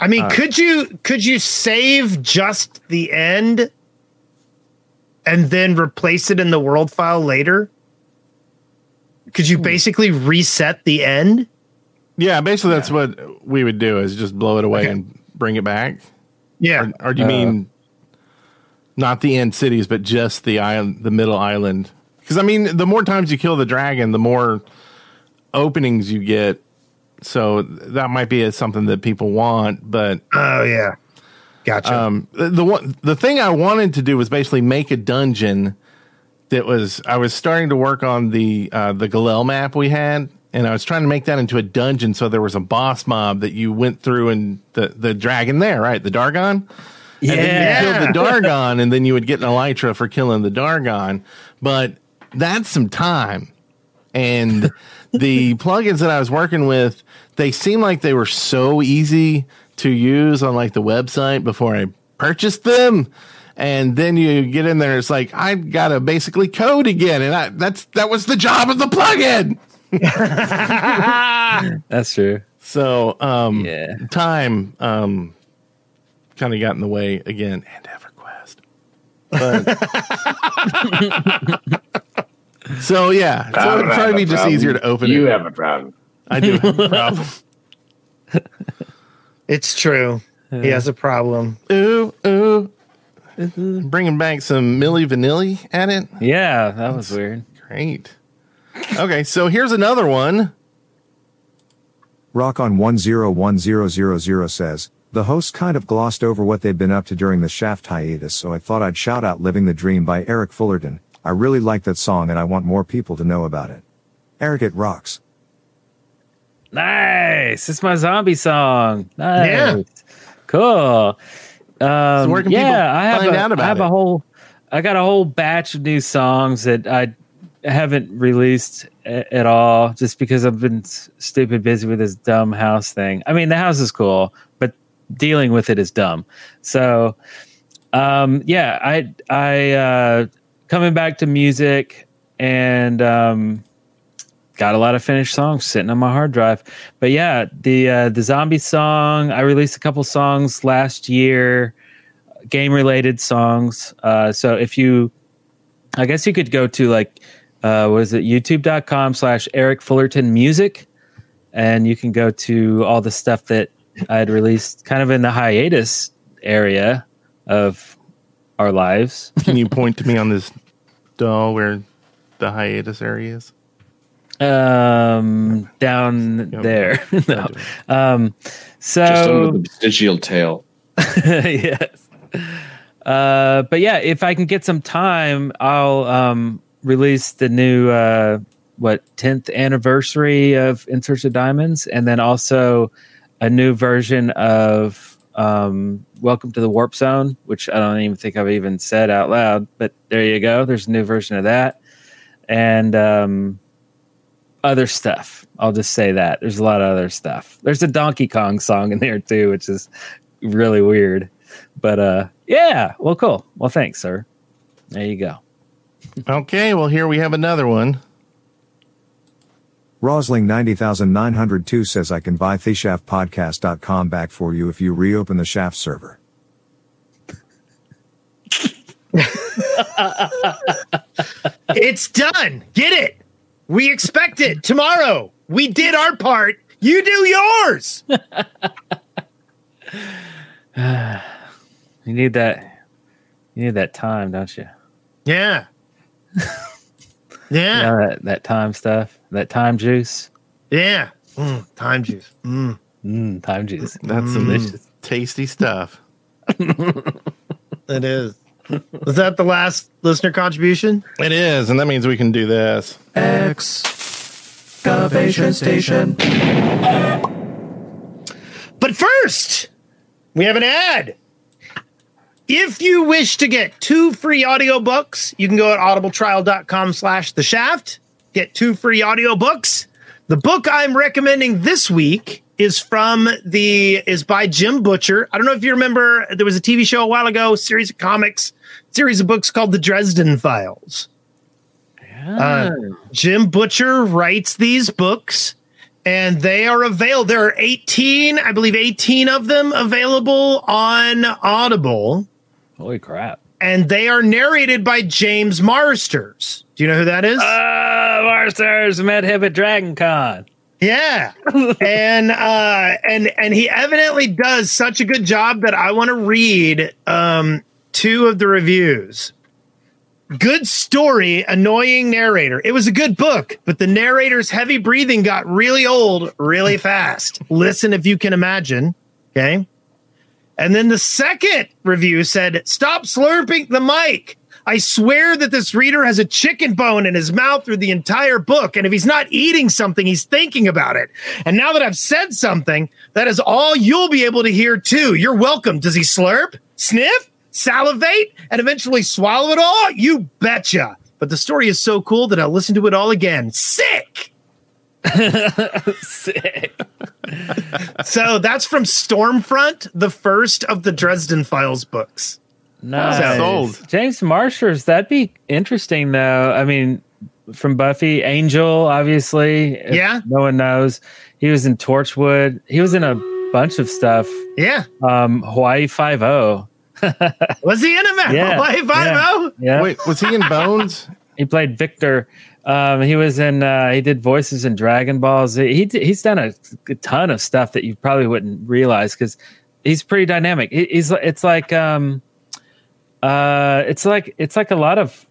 I mean, could you could you save just the end and then replace it in the world file later? Could you basically reset the end? yeah basically that's what we would do is just blow it away Okay. and bring it back Yeah. or, or do you mean not the end cities but just the island the middle island because i mean the more times you kill the dragon the more openings you get so that might be something that people want but Oh yeah. Gotcha. Um, the, the one, the thing I wanted to do was basically make a dungeon that was. I was starting to work on the uh, the Galil map we had, and I was trying to make that into a dungeon. So there was a boss mob that you went through, and the the dragon there, right, the Dargon. And then you Yeah. killed the Dargon, [LAUGHS] and then you would get an Elytra for killing the Dargon. But that's some time. And [LAUGHS] the plugins that I was working with, they seemed like they were so easy to use on like the website before I purchased them. And then you get in there, it's like I've gotta basically code again, and I, that's that was the job of the plugin. [LAUGHS] That's true. So um, Yeah. time um, kind of got in the way again, and EverQuest. But [LAUGHS] so yeah, so it'd probably be just easier to open You it. have a problem. I do have a [LAUGHS] problem. it's true. He has a problem. ooh ooh, bringing back some Milli Vanilli at it. Yeah, that was weird. Great. Okay, so here's another one. Rock on 101000 says, the hosts kind of glossed over what they've been up to during the Shaft hiatus, so I thought I'd shout out Living the Dream by Eric Fullerton. I really like that song and I want more people to know about it. Eric, it rocks. Nice. It's my zombie song. Nice. Yeah. Cool. Um, where can yeah, people I have find a, out about I have it? a whole. I got a whole batch of new songs that I haven't released at all, just because I've been stupid busy with this dumb house thing. I mean, the house is cool, but dealing with it is dumb. So, um, yeah, I I uh, coming back to music and um, got a lot of finished songs sitting on my hard drive. But yeah, the uh, the zombie song I released a couple songs last year, game related songs. Uh, so if you, I guess you could go to like, uh, what is it? YouTube.com slash Eric Fullerton Music, and you can go to all the stuff that I had released, kind of in the hiatus area of our lives. [LAUGHS] Can you point to me on this doll where the hiatus area is? Um, down there. [LAUGHS] no. Um, so Just under the vestigial tail. [LAUGHS] yes. Uh, but yeah, if I can get some time, I'll um, release the new uh, what tenth anniversary of In Search of Diamonds, and then also a new version of um, Welcome to the Warp Zone, which I don't even think I've even said out loud. But there you go. There's a new version of that, and um, other stuff. I'll just say that there's a lot of other stuff. There's a Donkey Kong song in there too, which is really weird. But uh, yeah. Well, cool. Well, thanks, sir. There you go. Okay, well, here we have another one. Rosling 90902 says I can buy theshaftpodcast.com back for you if you reopen the Shaft server. It's done. Get it. We expect it tomorrow. We did our part. You do yours. [SIGHS] You need that. You need that time, don't you? Yeah. [LAUGHS] Yeah, Yeah. that, that time stuff, that time juice. Yeah. Mm, time juice. Mm. Mm, time juice. That's some tasty stuff. It is. is. that the last listener contribution? It is, and that means we can do this. Excavation station. But first, we have an ad. If you wish to get two free audiobooks, you can go at audibletrial.com slash the shaft. Get two free audiobooks. The book I'm recommending this week is from the is by Jim Butcher. I don't know if you remember there was a TV show a while ago, series of comics, series of books called The Dresden Files. Uh, Jim Butcher writes these books and they are available. There are 18, I believe 18 of them available on Audible Holy crap! and they are narrated by James Marsters. Do you know who that is? Uh, Marsters met him at Dragon Con. Yeah. [LAUGHS] and uh and and he evidently does such a good job that I want to read um two of the reviews. Good story, annoying narrator. It was a good book, but the narrator's heavy breathing got really old really fast. Listen if you can imagine. Okay. And then the second review said, Stop slurping the mic. I swear that this reader has a chicken bone in his mouth through the entire book. And if he's not eating something, he's thinking about it. And now that I've said something, that is all you'll be able to hear too. You're welcome. Does he slurp, sniff, salivate, and eventually swallow it all? You betcha. But the story is so cool that I'll listen to it all again. Sick. [LAUGHS] Sick. So that's from Stormfront, the first of the Dresden Files books. Nice. Sold. James Marsters, That'd be interesting, though. I mean, from Buffy, Angel, obviously. Yeah. No one knows. He was in Torchwood. He was in a bunch of stuff. Yeah. Um, Hawaii Five O. Was he in a man? Yeah. Hawaii Five-O? Yeah. Wait, was he in Bones? He played Victor. Um, he was in. Uh, he did voices in Dragon Balls. He he's done a, a ton of stuff that you probably wouldn't realize because he's pretty dynamic. He- He's it's like um, uh, it's like it's like a lot of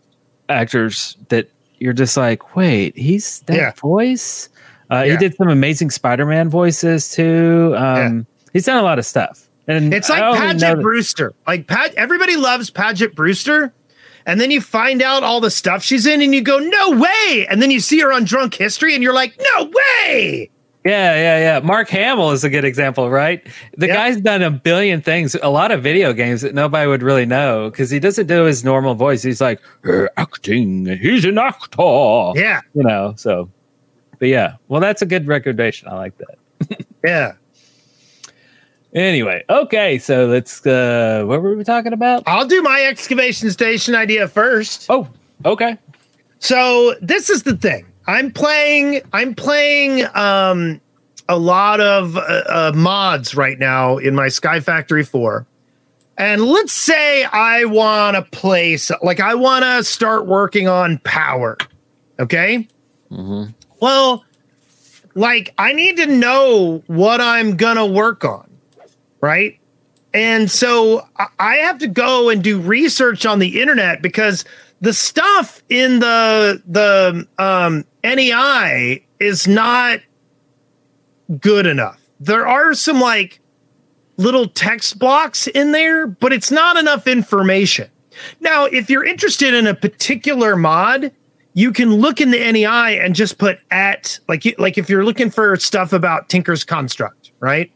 actors that you're just like, wait, he's that Yeah. voice. Uh, He did some amazing Spider-Man voices too. Um, He's done a lot of stuff. And It's like Paget Brewster. Like Pat, everybody loves Paget Brewster, and then you find out all the stuff she's in, and you go, "No way!" And then you see her on Drunk History, and you're like, "No way!" Yeah, yeah, yeah. Mark Hamill is a good example, right? The Yeah. guy's done a billion things, a lot of video games that nobody would really know because he doesn't do his normal voice. He's like "Uh, acting. He's an actor. Yeah, you know. So, but yeah, well, that's a good recommendation. I like that. [LAUGHS] yeah. Anyway, okay, so let's. uh What were we talking about? I'll do my excavation station idea first. Oh, okay. So this is the thing. I'm playing. I'm playing um, a lot of uh, uh, mods right now in my Sky Factory Four. And let's say I want to place, like, I want to start working on power. Okay. Well, like, I need to know what I'm going to work on. Right. And so I- have to go and do research on the internet because the stuff in the the um, NEI is not good enough. There are some like little text blocks in there, but it's not enough information. Now, if you're interested in a particular mod, you can look in the NEI and just put at like like if you're looking for stuff about Tinkers' Construct, right?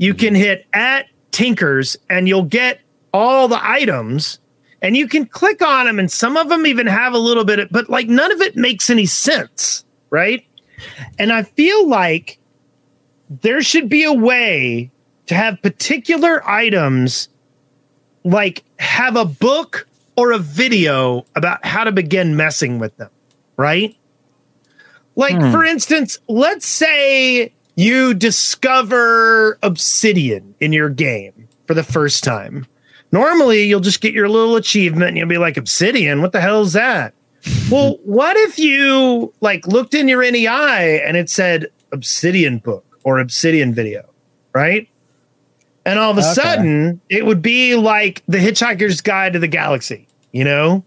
You can hit at Tinkers and you'll get all the items and you can click on them and some of them even have a little bit of, but like none of it makes any sense, right? And I feel like there should be a way to have particular items like have a book or a video about how to begin messing with them, right? Like, hmm. for instance, let's say you discover obsidian in your game for the first time. Normally, you'll just get your little achievement and you'll be like, Obsidian, what the hell is that? well, [LAUGHS] what if you like looked in your NEI and it said Obsidian book or Obsidian video, right? And all of a Okay. sudden, it would be like the Hitchhiker's Guide to the Galaxy, you know?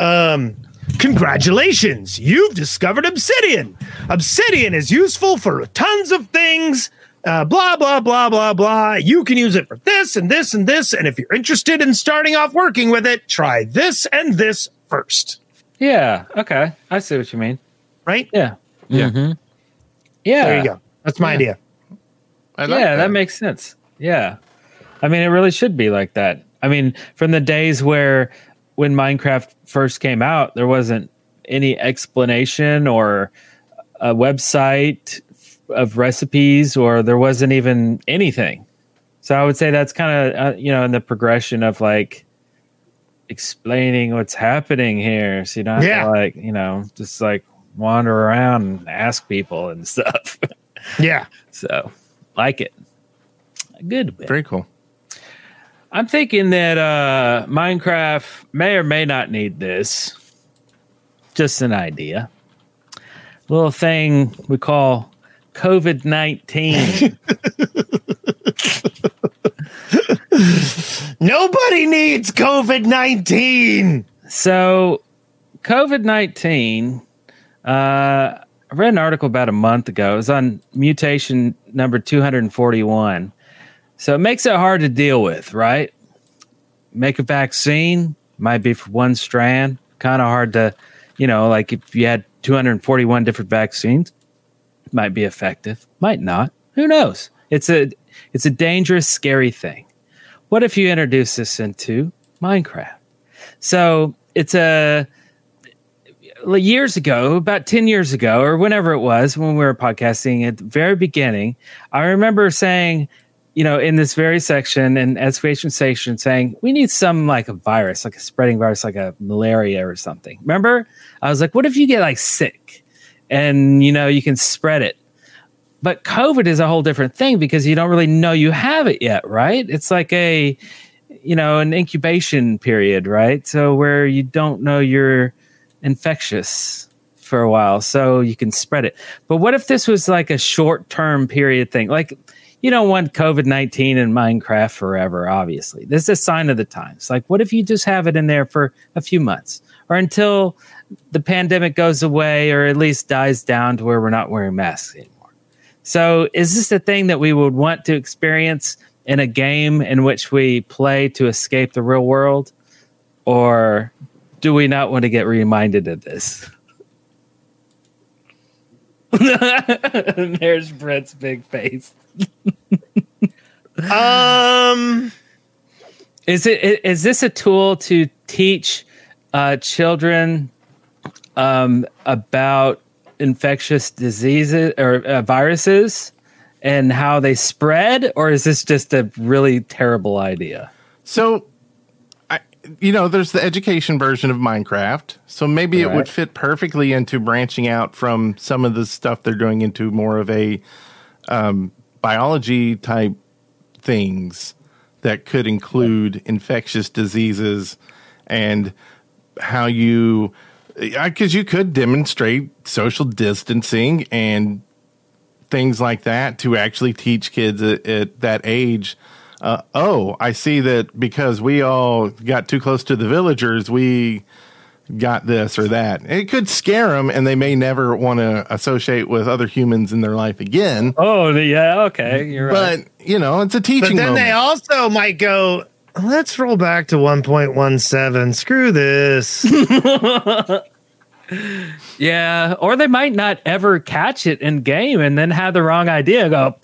Um, congratulations, you've discovered obsidian. Obsidian is useful for tons of things. Uh, blah blah blah blah blah. You can use it for this and this and this. And if you're interested in starting off working with it, try this and this first. Yeah. Okay. I see what you mean. Right? Yeah. Yeah. Mhm. Yeah. There you go. That's my Yeah. idea. I like yeah, that. makes sense. Yeah. I mean, it really should be like that. I mean, from the days where when Minecraft first came out, there wasn't any explanation or a website of recipes, or there wasn't even anything. So I would say that's kind of, uh, you know, in the progression of like explaining what's happening here. So you don't have Yeah. to like, you know, just like wander around and ask people and [LAUGHS] stuff. Yeah. So, like it. Good. bit. Very cool. I'm thinking that uh, Minecraft may or may not need this. Just an idea. Little thing we call COVID 19. [LAUGHS] Nobody needs COVID 19. so, COVID 19, uh, I read an article about a month ago. It was on mutation number 241. So, it makes it hard to deal with, right? Make a vaccine, might be for one strand, kind of hard to, you know, like if you had 241 different vaccines, might be effective, might not. Who knows? It's a it's a dangerous, scary thing. What if you introduce this into Minecraft? So it's a years ago, about 10 years ago, or whenever it was when we were podcasting at the very beginning, I remember saying, you know, in this very section and excavation station saying, we need some like a virus, like a spreading virus, like a malaria or something. Remember? I was like, what if you get like sick and, you know, you can spread it? But COVID is a whole different thing because you don't really know you have it yet, right? It's like a, you know, an incubation period, right? So where you don't know you're infectious for a while, so you can spread it. But what if this was like a short term period thing? Like, you don't want COVID 19 and Minecraft forever, obviously. This is a sign of the times. Like, what if you just have it in there for a few months or until the pandemic goes away or at least dies down to where we're not wearing masks anymore? So, is this a thing that we would want to experience in a game in which we play to escape the real world? Or do we not want to get reminded of this? [LAUGHS] There's Brett's big face. Um, Is it is this a tool to teach uh, children um, about infectious diseases or uh, viruses and how they spread, or is this just a really terrible idea? So, I you know, there's the education version of Minecraft. So maybe it would fit perfectly into branching out from some of the stuff they're doing into more of a um, biology type things that could include infectious diseases and how you, because you could demonstrate social distancing and things like that to actually teach kids at, at that age. Uh, oh, I see that because we all got too close to the villagers, we got this or that. It could scare them, and they may never want to associate with other humans in their life again. Oh, yeah, okay, you're right. But you know, it's a teaching. But then moment. they also might go, let's roll back to 1.17. Screw this. [LAUGHS] Yeah, or they might not ever catch it in game and then have the wrong idea. Go,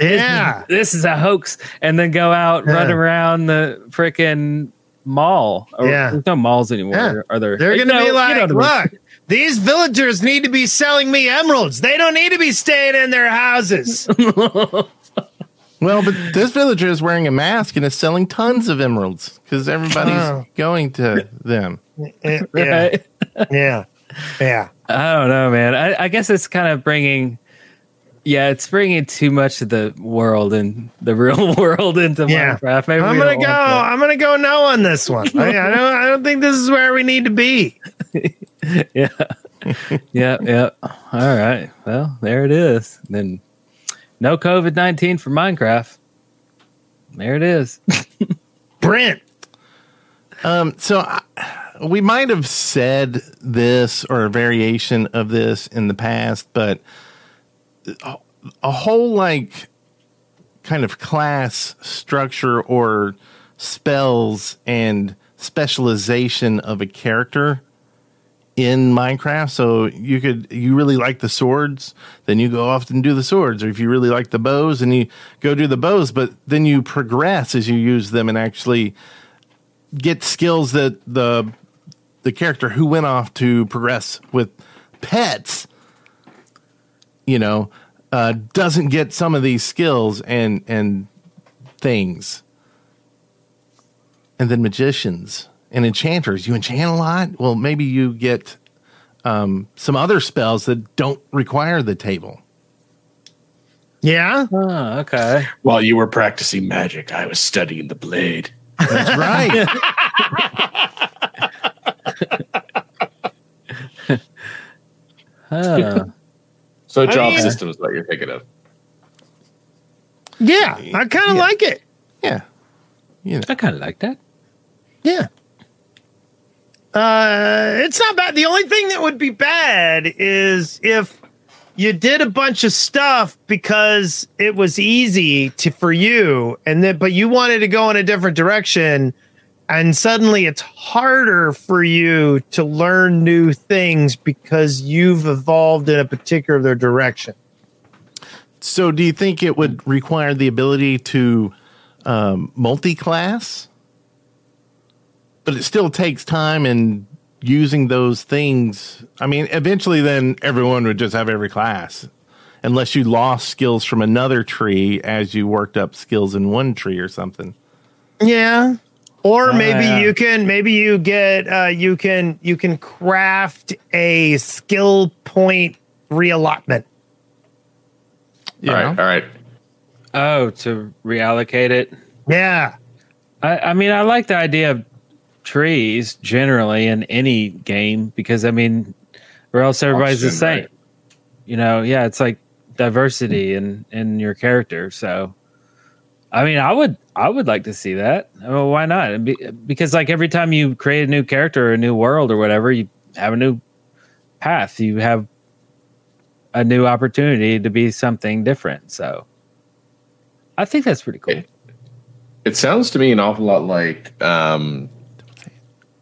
yeah, this is a hoax, and then go out run around the freaking mall. Or, Yeah. there's no malls anymore. Yeah. Are there? They're going to know- be you like, know what I mean. look, these villagers need to be selling me emeralds. They don't need to be staying in their houses. [LAUGHS] well, but this villager is wearing a mask and is selling tons of emeralds because everybody's Oh. going to them. yeah. [LAUGHS] Right? Yeah. Yeah. I don't know, man. I, I guess it's kind of bringing, yeah, it's bringing too much of the world and the real [LAUGHS] world into Yeah. Minecraft. Maybe I'm gonna go. I'm gonna go no on this one. I, I don't. I don't think this is where we need to be. [LAUGHS] yeah, yeah, yeah. All right. Well, there it is. Then no COVID nineteen for Minecraft. There it is. [LAUGHS] Brent. Um, so I, we might have said this or a variation of this in the past, but a, whole like kind of class structure or spells and specialization of a character in Minecraft. So you could you really like the swords, then you go off and do the swords, or if you really like the bows, and you go do the bows, but then you progress as you use them and actually get skills that the the character who went off to progress with pets, you know, uh, doesn't get some of these skills and and things. And then magicians and enchanters. You enchant a lot. Well, maybe you get um, some other spells that don't require the table. Yeah. Oh, okay. While you were practicing magic, I was studying the blade. That's right. [LAUGHS] [LAUGHS] Huh. So I job mean- system is what you're thinking of. Yeah. I kind of Yeah. like it. yeah. You know. I kind of like that. Yeah. Uh, it's not bad. The only thing that would be bad is if you did a bunch of stuff because it was easy to for you, and then but you wanted to go in a different direction, and suddenly it's harder for you to learn new things because you've evolved in a particular direction. So, do you think it would require the ability to um, multi-class? But it still takes time and using those things. I mean, eventually, then everyone would just have every class, unless you lost skills from another tree as you worked up skills in one tree or something. Yeah. Or Oh, maybe yeah. you can maybe you get uh you can you can craft a skill point reallotment. You All right, all right. Oh, to reallocate it. Yeah. I, I mean, I like the idea of trees generally in any game because I mean, or else everybody's the same. right. You know, yeah, it's like diversity in in your character. So, I mean, I would I would like to see that. I mean, why not? Be, because like every time you create a new character or a new world or whatever, you have a new path. You have a new opportunity to be something different. So, I think that's pretty cool. It sounds to me an awful lot like um,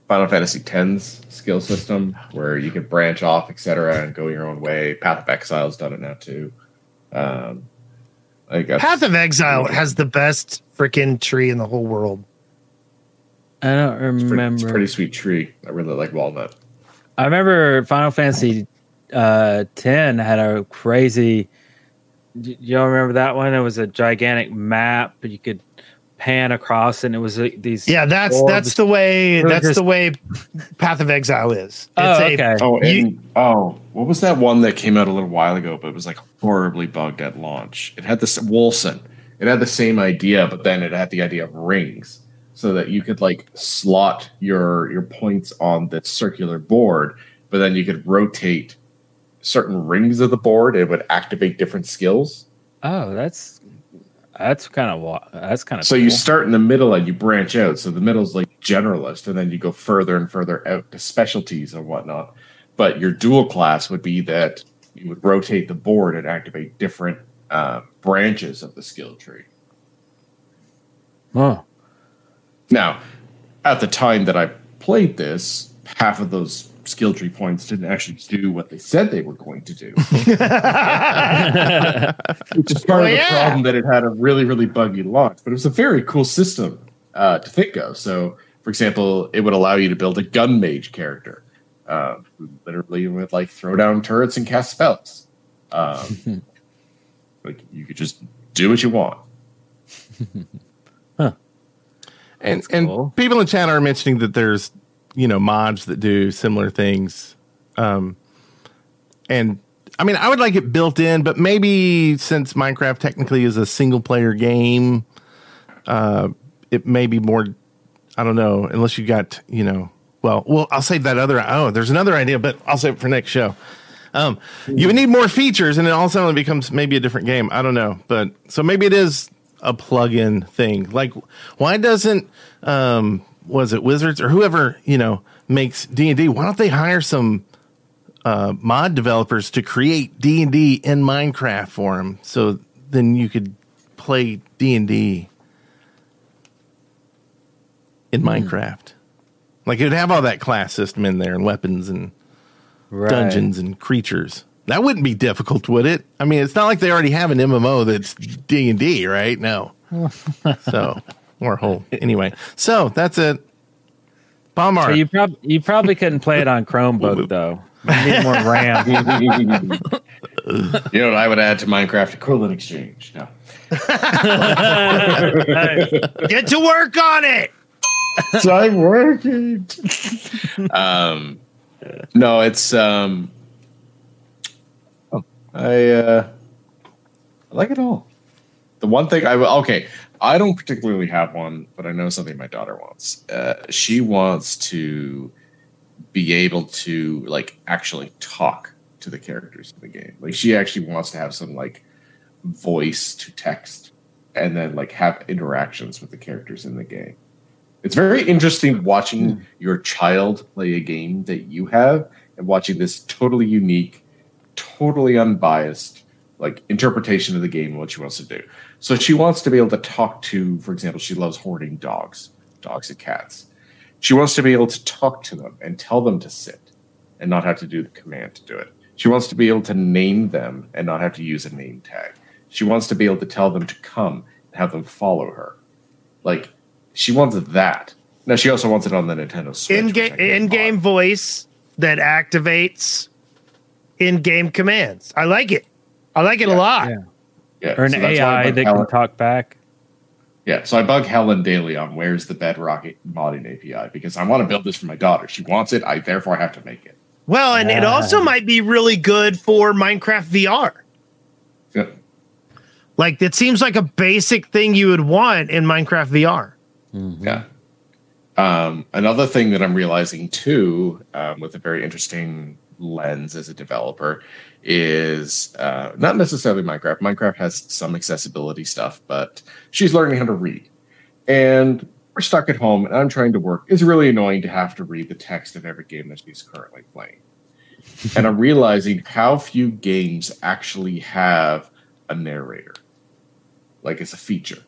Final Fantasy X's skill system, where you can branch off, etc., and go your own way. Path of Exile's done it now too. Um, I guess Path of Exile has the best freaking tree in the whole world. I don't it's pretty, remember. it's a pretty sweet tree. I really like Walnut. I remember Final Fantasy uh, 10 had a crazy. y- Y'all remember that one? It was a gigantic map, but you could pan across, and it was uh, these. Yeah, that's orbs. that's the way that's just- the way Path of Exile is. Oh, a- okay. Oh, you- and oh, what was that one that came out a little while ago, but it was like horribly bugged at launch? It had this Wolcen. It had the same idea, but then it had the idea of rings, so that you could like slot your your points on the circular board, but then you could rotate certain rings of the board. It would activate different skills. Oh, that's that's kind of that's kind of. So you start in the middle and you branch out. So the middle's like generalist, and then you go further and further out to specialties and whatnot. But your dual class would be that you would rotate the board and activate different uh, branches of the skill tree. Oh, Now, at the time that I played this, half of those skill tree points didn't actually do what they said they were going to do. [LAUGHS] Which is part Well, of the yeah. problem that it had a really, really buggy launch. But it was a very cool system uh, to think of. So, for example, it would allow you to build a gun mage character uh, who literally would like throw down turrets and cast spells. Um, [LAUGHS] like you could just do what you want. And That's and cool. people in chat are mentioning that there's you know mods that do similar things. Um, and I mean, I would like it built in, but maybe since Minecraft technically is a single player game, uh, it may be more. I don't know, unless you got you know. Well, well, I'll save that other. Oh, there's another idea, but I'll save it for next show. Um, you would need more features, and it all of a sudden it becomes maybe a different game. I don't know, but so maybe it is a plug-in thing. Like, why doesn't um, was it Wizards or whoever you know makes D and D? Why don't they hire some uh, mod developers to create D and D in Minecraft for them, so then you could play D and D in Minecraft. Like it would have all that class system in there and weapons and right. dungeons and creatures. That wouldn't be difficult, would it? I mean, it's not like they already have an MMO that's D and D, right? No. [LAUGHS] so or whole anyway. So that's it. Bomber. So you probably you probably couldn't play it on Chromebook [LAUGHS] though. You need more RAM. [LAUGHS] you know what I would add to Minecraft? Equivalent exchange. No. Get to work on it. So I'm working. um, no, it's um, I uh, I like it all. The one thing I okay, I don't particularly have one, but I know something my daughter wants. Uh, she wants to be able to like actually talk to the characters in the game. Like she actually wants to have some like voice to text and then like have interactions with the characters in the game. It's very interesting watching your child play a game that you have and watching this totally unique, totally unbiased like interpretation of the game and what she wants to do. So she wants to be able to talk to, for example, she loves hoarding dogs, dogs and cats. She wants to be able to talk to them and tell them to sit and not have to do the command to do it. She wants to be able to name them and not have to use a name tag. She wants to be able to tell them to come and have them follow her. Like she wants that. Now she also wants it on the Nintendo Switch. In which I game in game voice that activates in game commands. I like it. I like it a lot. Yeah. Yeah, Or an so that's why I AI that Helen- can talk back. Yeah, so I bug Helen daily on where's the Bedrock modding API because I want to build this for my daughter. She wants it. I therefore have to make it. Well, and it also might be really good for Minecraft VR. Yeah. Like it seems like a basic thing you would want in Minecraft VR. Yeah. Um, another thing that I'm realizing too, um, with a very interesting lens as a developer, is uh, not necessarily Minecraft. Minecraft has some accessibility stuff, but she's learning how to read. And we're stuck at home, and I'm trying to work. It's really annoying to have to read the text of every game that she's currently playing. [LAUGHS] and I'm realizing how few games actually have a narrator, like it's a feature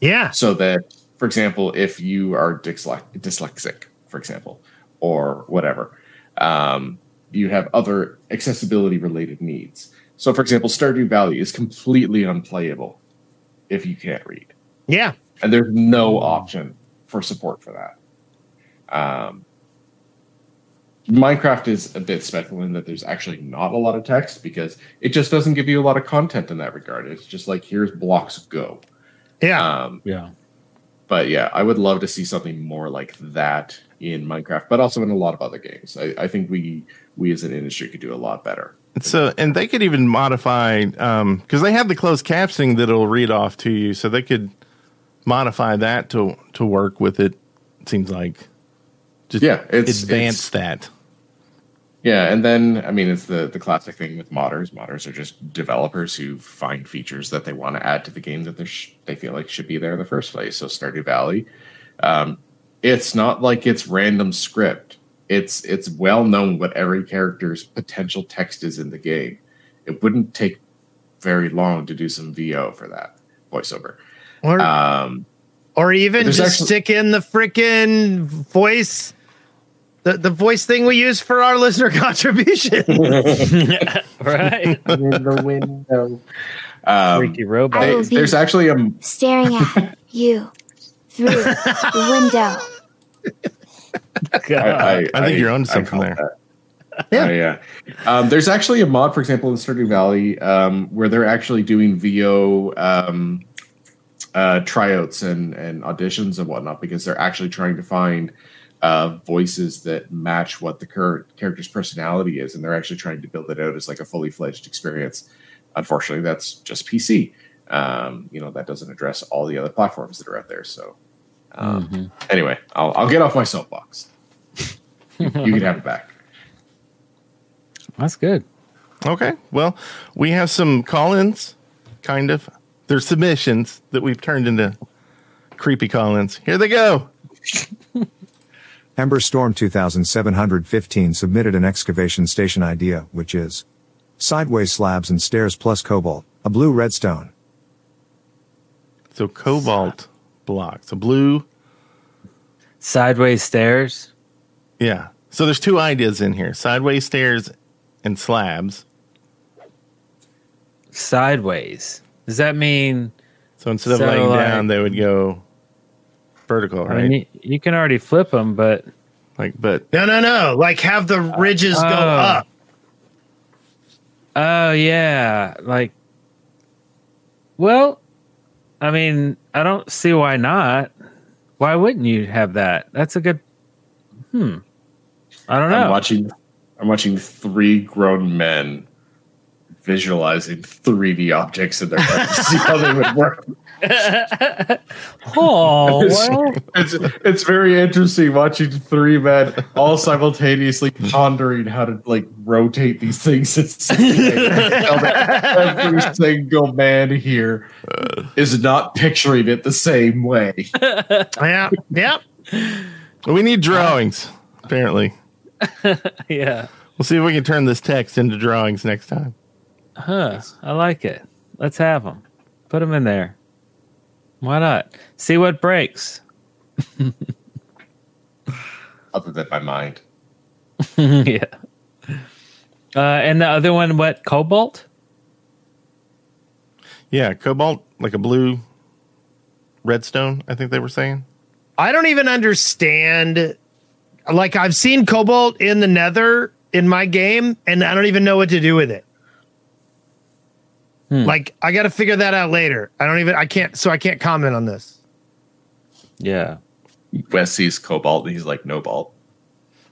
Yeah. so that for example if you are dyslexic for example or whatever um, you have other accessibility related needs so for example stardew valley is completely unplayable if you can't read Yeah. and there's no option for support for that um, minecraft is a bit special in that there's actually not a lot of text because it just doesn't give you a lot of content in that regard it's just like here's blocks go Yeah. um, Yeah. But yeah, I would love to see something more like that in Minecraft, but also in a lot of other games. I, I think we we as an industry could do a lot better. So, and they could even modify um, because they have the closed captioning that'll read off to you, so they could modify that to to work with it. it seems like just Yeah, it's- advance it's- that. Yeah, and then I mean it's the the classic thing with modders. Modders are just developers who find features that they want to add to the game that they sh- they feel like should be there in the first place. So Stardew Valley, um, it's not like it's random script. It's it's well known what every character's potential text is in the game. It wouldn't take very long to do some VO for that voiceover. Or, Um, or even just actually- stick in the freaking voice, the, the voice thing we use for our listener [LAUGHS] contribution. [LAUGHS] [LAUGHS] right. in the window. Um, Freaky robot. I they- there's actually a staring at you through the window. I, I think you're onto something there. that. Yeah, yeah. Um, there's actually a mod, for example, in Stardew Valley, um, where they're actually doing VO um, uh, tryouts and and auditions and whatnot because they're actually trying to find uh, voices that match what the current character's personality is, and they're actually trying to build it out as like a fully fledged experience. Unfortunately, that's just PC. Um, you know that doesn't address all the other platforms that are out there. So, um, anyway, I'll, I'll get off my soapbox. you, you can have it back. [LAUGHS] That's good. Okay. Well, we have some call-ins, kind of. They're submissions that we've turned into creepy call-ins. Here they go. [LAUGHS] Ember Storm 2715 submitted an excavation station idea, which is sideways slabs and stairs plus cobalt, a blue redstone. So cobalt blocks, a blue. Sideways stairs. Yeah. So there's two ideas in here: sideways stairs and slabs. Sideways. Does that mean? So instead of So, laying like- down, they would go vertical, I right? mean, you, you can already flip them, but like, but no, no, no. Like have the ridges go Oh. up. Oh yeah, like well, I mean, I don't see why not. Why wouldn't you have that? That's a good Hmm. I don't know. I'm watching. I'm watching three grown men visualizing 3D objects in their head to see how they would work. [LAUGHS] oh, well, it's it's very interesting watching three men all simultaneously pondering how to like rotate these things. It's [LAUGHS] every single man here is not picturing it the same way. [LAUGHS] Yeah, yeah. we need drawings. Apparently, yeah. we'll see if we can turn this text into drawings next time. Huh. I like it. Let's have them. Put them in there. Why not? See what breaks. [LAUGHS] Other than my mind. [LAUGHS] yeah. Uh, and the other one, what? Cobalt? Yeah, cobalt, like a blue redstone. I think they were saying. I don't even understand. Like I've seen cobalt in the Nether in my game, and I don't even know what to do with it. Like I got to figure that out later. I don't even. I can't. So I can't comment on this. Yeah. Wes sees cobalt and he's like, no balt.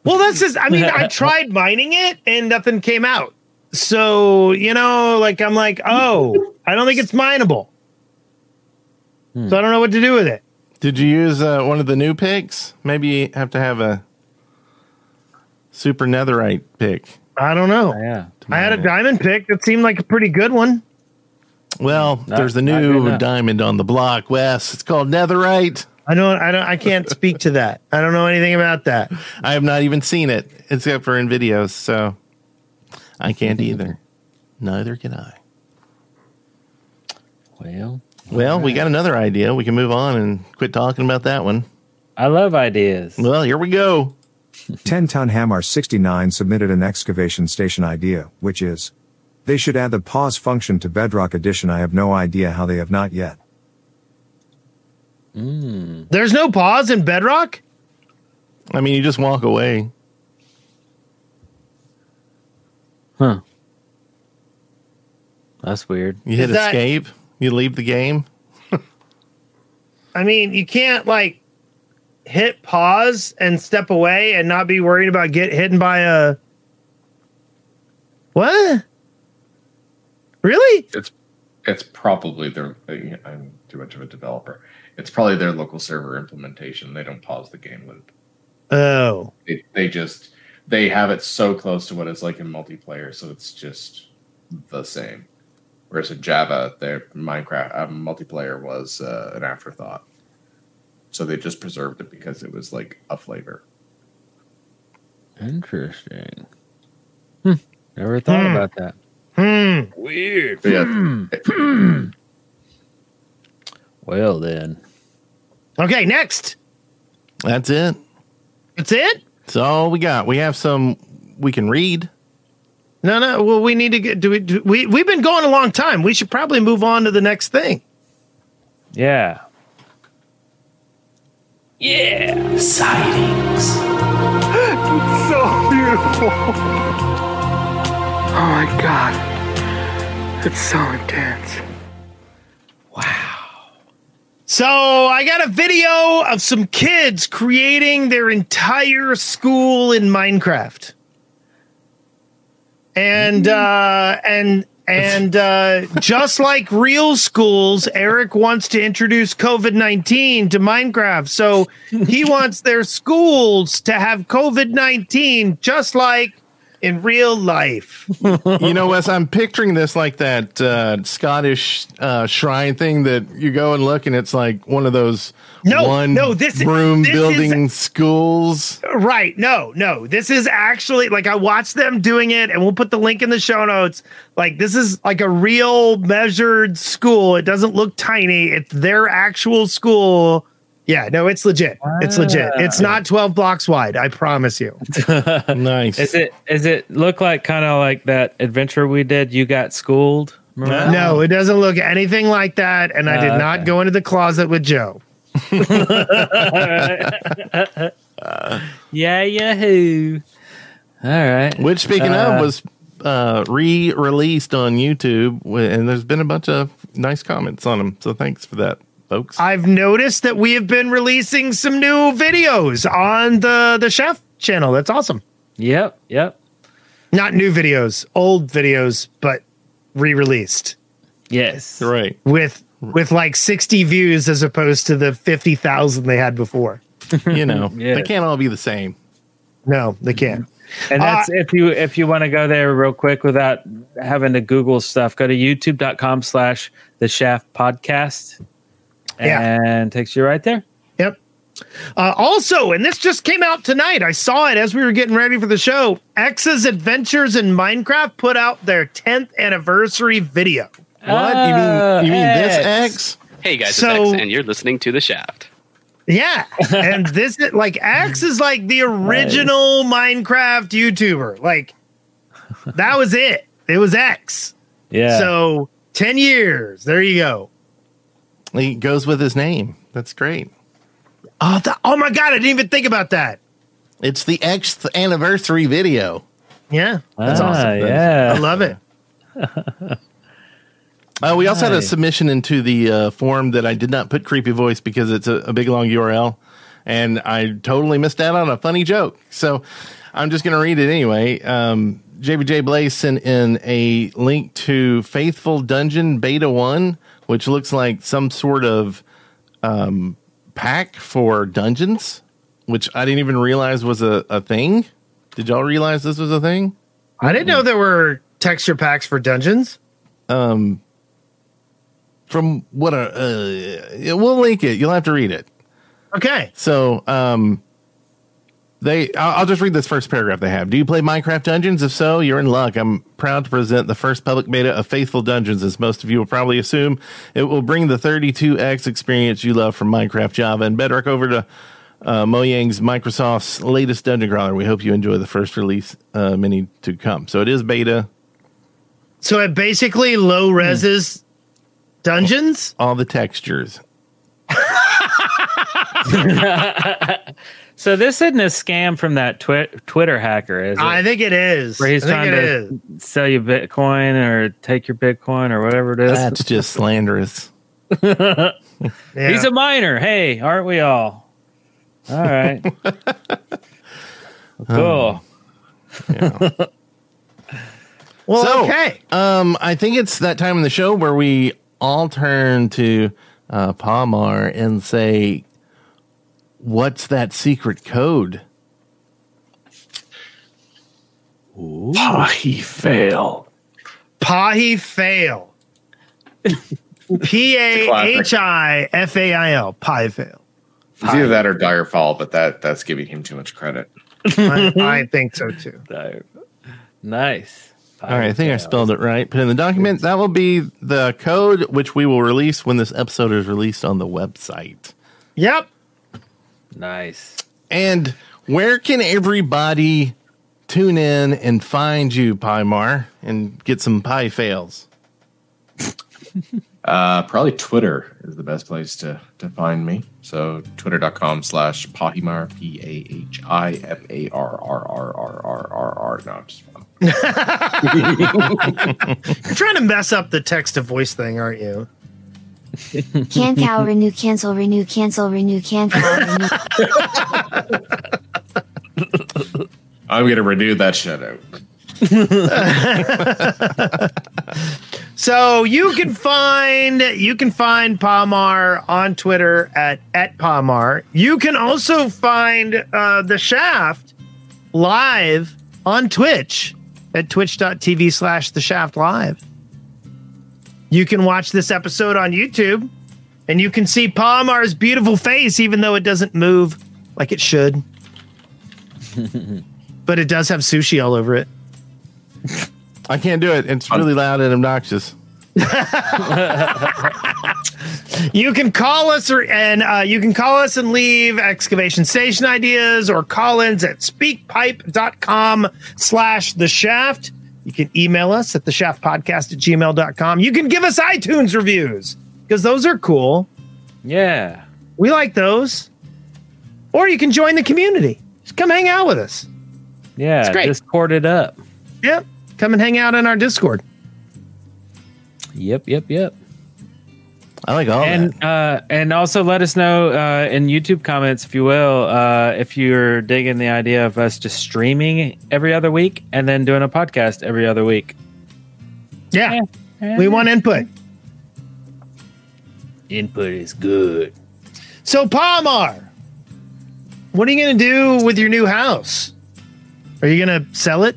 Well, that's just. I mean, I tried [LAUGHS] mining it and nothing came out. So you know, like I'm like, oh, I don't think it's mineable. So I don't know what to do with it. Did you use uh, one of the new picks? Maybe you have to have a super netherite pick. I don't know. Yeah. I had a diamond pick that seemed like a pretty good one. Well, Not- there's the new diamond on the block, Wes. It's called netherite. I don't. I don't. I can't speak to that. I don't know anything about that. I have not even seen it except for in videos, so I can't either. Neither can I. Well, Well, we got another idea. We can move on and quit talking about that one. I love ideas. Well, here we go. 10 ton Hamar 69 submitted an excavation station idea, which is they should add the pause function to Bedrock Edition. I have no idea how they have not yet. Hmm. There's no pause in Bedrock. I mean, you just walk away. Huh. That's weird. You hit that- escape. You leave the game. [LAUGHS] I mean, you can't like hit pause and step away and not be worried about get hit by a what? Really? It's it's probably their. I'm too much of a developer. It's probably their local server implementation. They don't pause the game loop. Oh, They, they just they have it so close to what it's like in multiplayer, so it's just the same. Whereas in Java, their Minecraft uh, multiplayer was uh, an afterthought, so they just preserved it because it was like a flavor. Interesting. Hmm. Never thought Hmm. about that. Hmm. Weird. But yeah, Hmm. Well then. Okay, next. That's it. That's it. That's all we got. We have some we can read. No, no. Well, we need to get. Do we? Do, we we've been going a long time. We should probably move on to the next thing. Yeah. Yeah. Sightings. [GASPS] so beautiful. Oh my god. It's so intense. Wow. So I got a video of some kids creating their entire school in Minecraft. And uh and and uh just like real schools, Eric wants to introduce COVID-19 to Minecraft. So he wants their schools to have COVID-19 just like in real life. you know, Wes, I'm picturing this like that uh, Scottish uh, shrine thing that you go and look, and it's like one of those No, one no, this is- room this is- building schools. Right. No, no. This is actually like I watched them doing it, and we'll put the link in the show notes. Like, this is like a real measured school. It doesn't look tiny. It's their actual school. Yeah, no, it's legit. It's legit. It's not 12 blocks wide. I promise you. [LAUGHS] nice. Is it is it look like kind of like that adventure we did? You got schooled. Remember that? No, it doesn't look anything like that. And I did Oh, not okay. go into the closet with Joe. [LAUGHS] yeah, yahoo! All right. Which, speaking Uh, of, was uh, re-released on YouTube, and there's been a bunch of nice comments on them. So thanks for that, folks. I've noticed that we have been releasing some new videos on the the chef channel. That's awesome. Yep. Yep. Not new videos, old videos, but re-released Yes. right. with with like 60 views as opposed to the 50,000 they had before. [LAUGHS] You know, Yeah. they can't all be the same. No, they can't. And uh, that's if you if you want to go there real quick without having to Google stuff, go to youtube.com slash the shaft podcast. Yeah. And takes you right there. Yep. Uh, also, and this just came out tonight. I saw it as we were getting ready for the show. X's Adventures in Minecraft put out their 10th anniversary video. What you mean? You mean this X. X? Hey guys, So- it's X, and you're listening to The Shaft. Yeah. and this is like X is like the original Minecraft YouTuber. Like that was it. It was X. Yeah. So 10 years. There you go. He goes with his name. That's great. Oh, th- oh my God. I didn't even think about that. It's the Xth anniversary video. Yeah. That's Ah, awesome. yeah. I love it. [LAUGHS] Uh, we also had a submission into the uh, form that I did not put creepy voice because it's a, a big long URL, and I totally missed out on a funny joke. So I'm just going to read it anyway. Um, JBJ Blaze sent in a link to Faithful Dungeon Beta One, which looks like some sort of um, pack for dungeons, which I didn't even realize was a, a thing. Did y'all realize this was a thing? I didn't know there were texture packs for dungeons. um from what a uh, we'll link it you'll have to read it Okay. so um they I'll, I'll just read this first paragraph they have do you play minecraft dungeons if so you're in luck i'm proud to present the first public beta of faithful dungeons as most of you will probably assume it will bring the 32x experience you love from minecraft java and bedrock over to uh, Mojang's Microsoft's latest dungeon crawler. We hope you enjoy the first release uh, many to come. So it is beta. So it basically low reses dungeons. All the textures. [LAUGHS] [LAUGHS] So this isn't a scam from that twi- Twitter hacker, is it? I think it is. Where he's I trying to is. sell you Bitcoin or take your Bitcoin or whatever it is. That's just [LAUGHS] slanderous. He's a minor. Hey, aren't we all? All right. [LAUGHS] cool. Well, So, okay. Um, I think it's that time in the show where we all turn to uh, Pahimar and say, "What's that secret code?" Pahi fail. Pahi fail. [LAUGHS] P A H I F A I L. Pie fail. It's either that or dire fall, but that that's giving him too much credit. I, I think so too. [LAUGHS] Nice. All right, I think I spelled it right. Put in the document. That will be the code which we will release when this episode is released on the website. Yep. Nice. And where can everybody tune in and find you, Pahimar, and get some pie fails? [LAUGHS] Uh, probably Twitter is the best place to to find me. So twitter.com slash Pahimar, P A H I M A R R R R R R R. No, I'm just [LAUGHS] You're trying to mess up the text to voice thing, aren't you? Can cow renew cancel renew cancel renew can cow renew. I'm gonna renew that shit out. [LAUGHS] So you can find you can find Pahimar on Twitter at at Pahimar. You can also find uh, the Shaft live on Twitch at twitch.tv slash the Shaft Live. You can watch this episode on YouTube and you can see Pahimar's beautiful face, even though it doesn't move like it should. [LAUGHS] but it does have sushi all over it. I can't do it. It's really loud and obnoxious. [LAUGHS] you can call us or and uh, you can call us and leave excavation station ideas or call-ins at speakpipe.com slash the shaft you can email us at the shaft podcast at gmail.com you can give us itunes reviews because those are cool Yeah. we like those or you can join the community just come hang out with us Yeah. It's great. Discord it up. yep come and hang out in our discord Yep, yep, yep. I like all and uh, and also let us know uh, in YouTube comments, if you will, uh, if you're digging the idea of us just streaming every other week and then doing a podcast every other week. yeah we want input Input is good. So, Pahimar, what are you going to do with your new house? Are you going to sell it?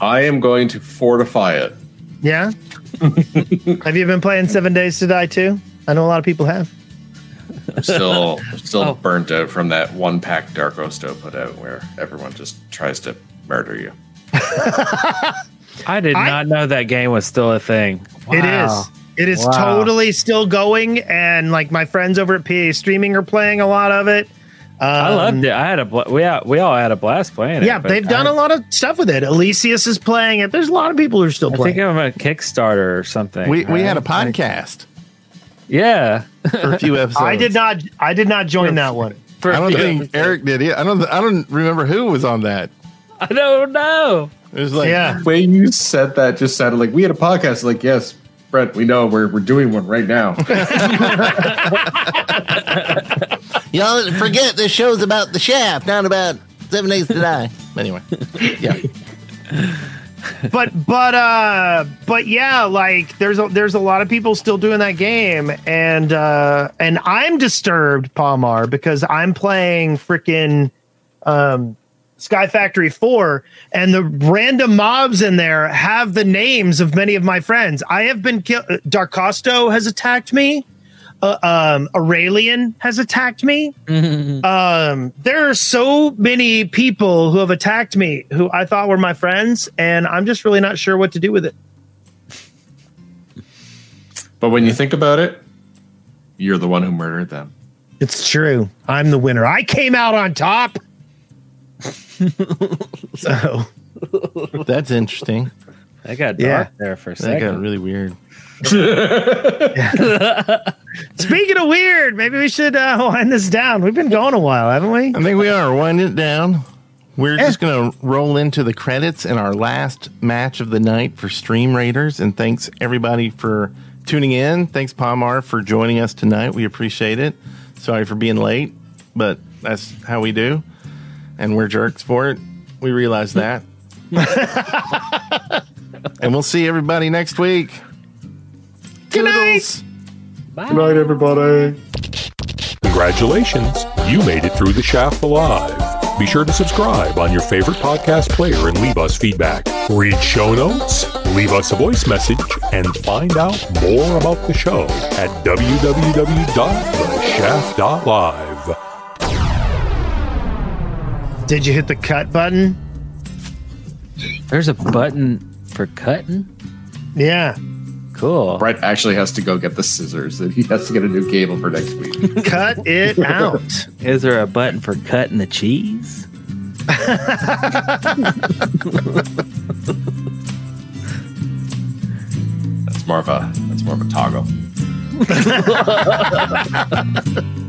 I am going to fortify it. Yeah. [LAUGHS] have you been playing Seven Days to Die too? I know a lot of people have. I'm still [LAUGHS] still Oh. burnt out from that one pack Darkosto put out where everyone just tries to murder you. [LAUGHS] I did I- not know that game was still a thing. It Wow. is. It is Wow. totally still going, and like my friends over at PA Streaming are playing a lot of it. I Um, loved it. I had a bla- we all, we all had a blast playing it. Yeah, they've done I, a lot of stuff with it. Elysius is playing it. There's a lot of people who are still I playing. think I'm a Kickstarter or something. We we had a podcast Yeah. for a few [LAUGHS] episodes. I did not. I did not join that one. For I a don't think episodes. Eric did it. I don't. I don't remember who was on that. I don't know. It was like Yeah. The way you said that just sounded like we had a podcast. Like, yes, Brent, we know we're we're doing one right now. [LAUGHS] [LAUGHS] Y'all forget this show's about the shaft, not about seven days to die. Anyway, yeah. [LAUGHS] but but uh but yeah like there's a there's a lot of people still doing that game and uh and i'm disturbed pahimar because i'm playing freaking um sky factory 4 and the random mobs in there have the names of many of my friends i have been killed darkosto has attacked me uh, um Aureylian has attacked me um, there are so many people who have attacked me who I thought were my friends, and I'm just really not sure what to do with it. but when you think about it, you're the one who murdered them. It's true. I'm the winner. I came out on top. [LAUGHS] so That's interesting. I got dark Yeah. there for a second. That got really weird. [LAUGHS] speaking of weird, maybe we should uh, wind this down. We've been going a while, haven't we? I think we are winding it down. We're just going to roll into the credits and our last match of the night for Stream Raiders. And thanks everybody for tuning in. Thanks, Pahimar, for joining us tonight. We appreciate it. Sorry for being late, but that's how we do. And we're jerks for it. We realize that. [LAUGHS] [LAUGHS] and we'll see everybody next week. Good night. Good night, everybody. Congratulations, you made it through the shaft alive. Be sure to subscribe on your favorite podcast player and leave us feedback. Read show notes, leave us a voice message, and find out more about the show at www.theshaft.live. Did you hit the cut button? There's a button for cutting. Yeah. Cool. Brett actually has to go get the scissors and he has to get a new cable for next week. [LAUGHS] Cut it out. Is there a button for cutting the cheese? That's more of a that's more of a toggle. [LAUGHS] [LAUGHS]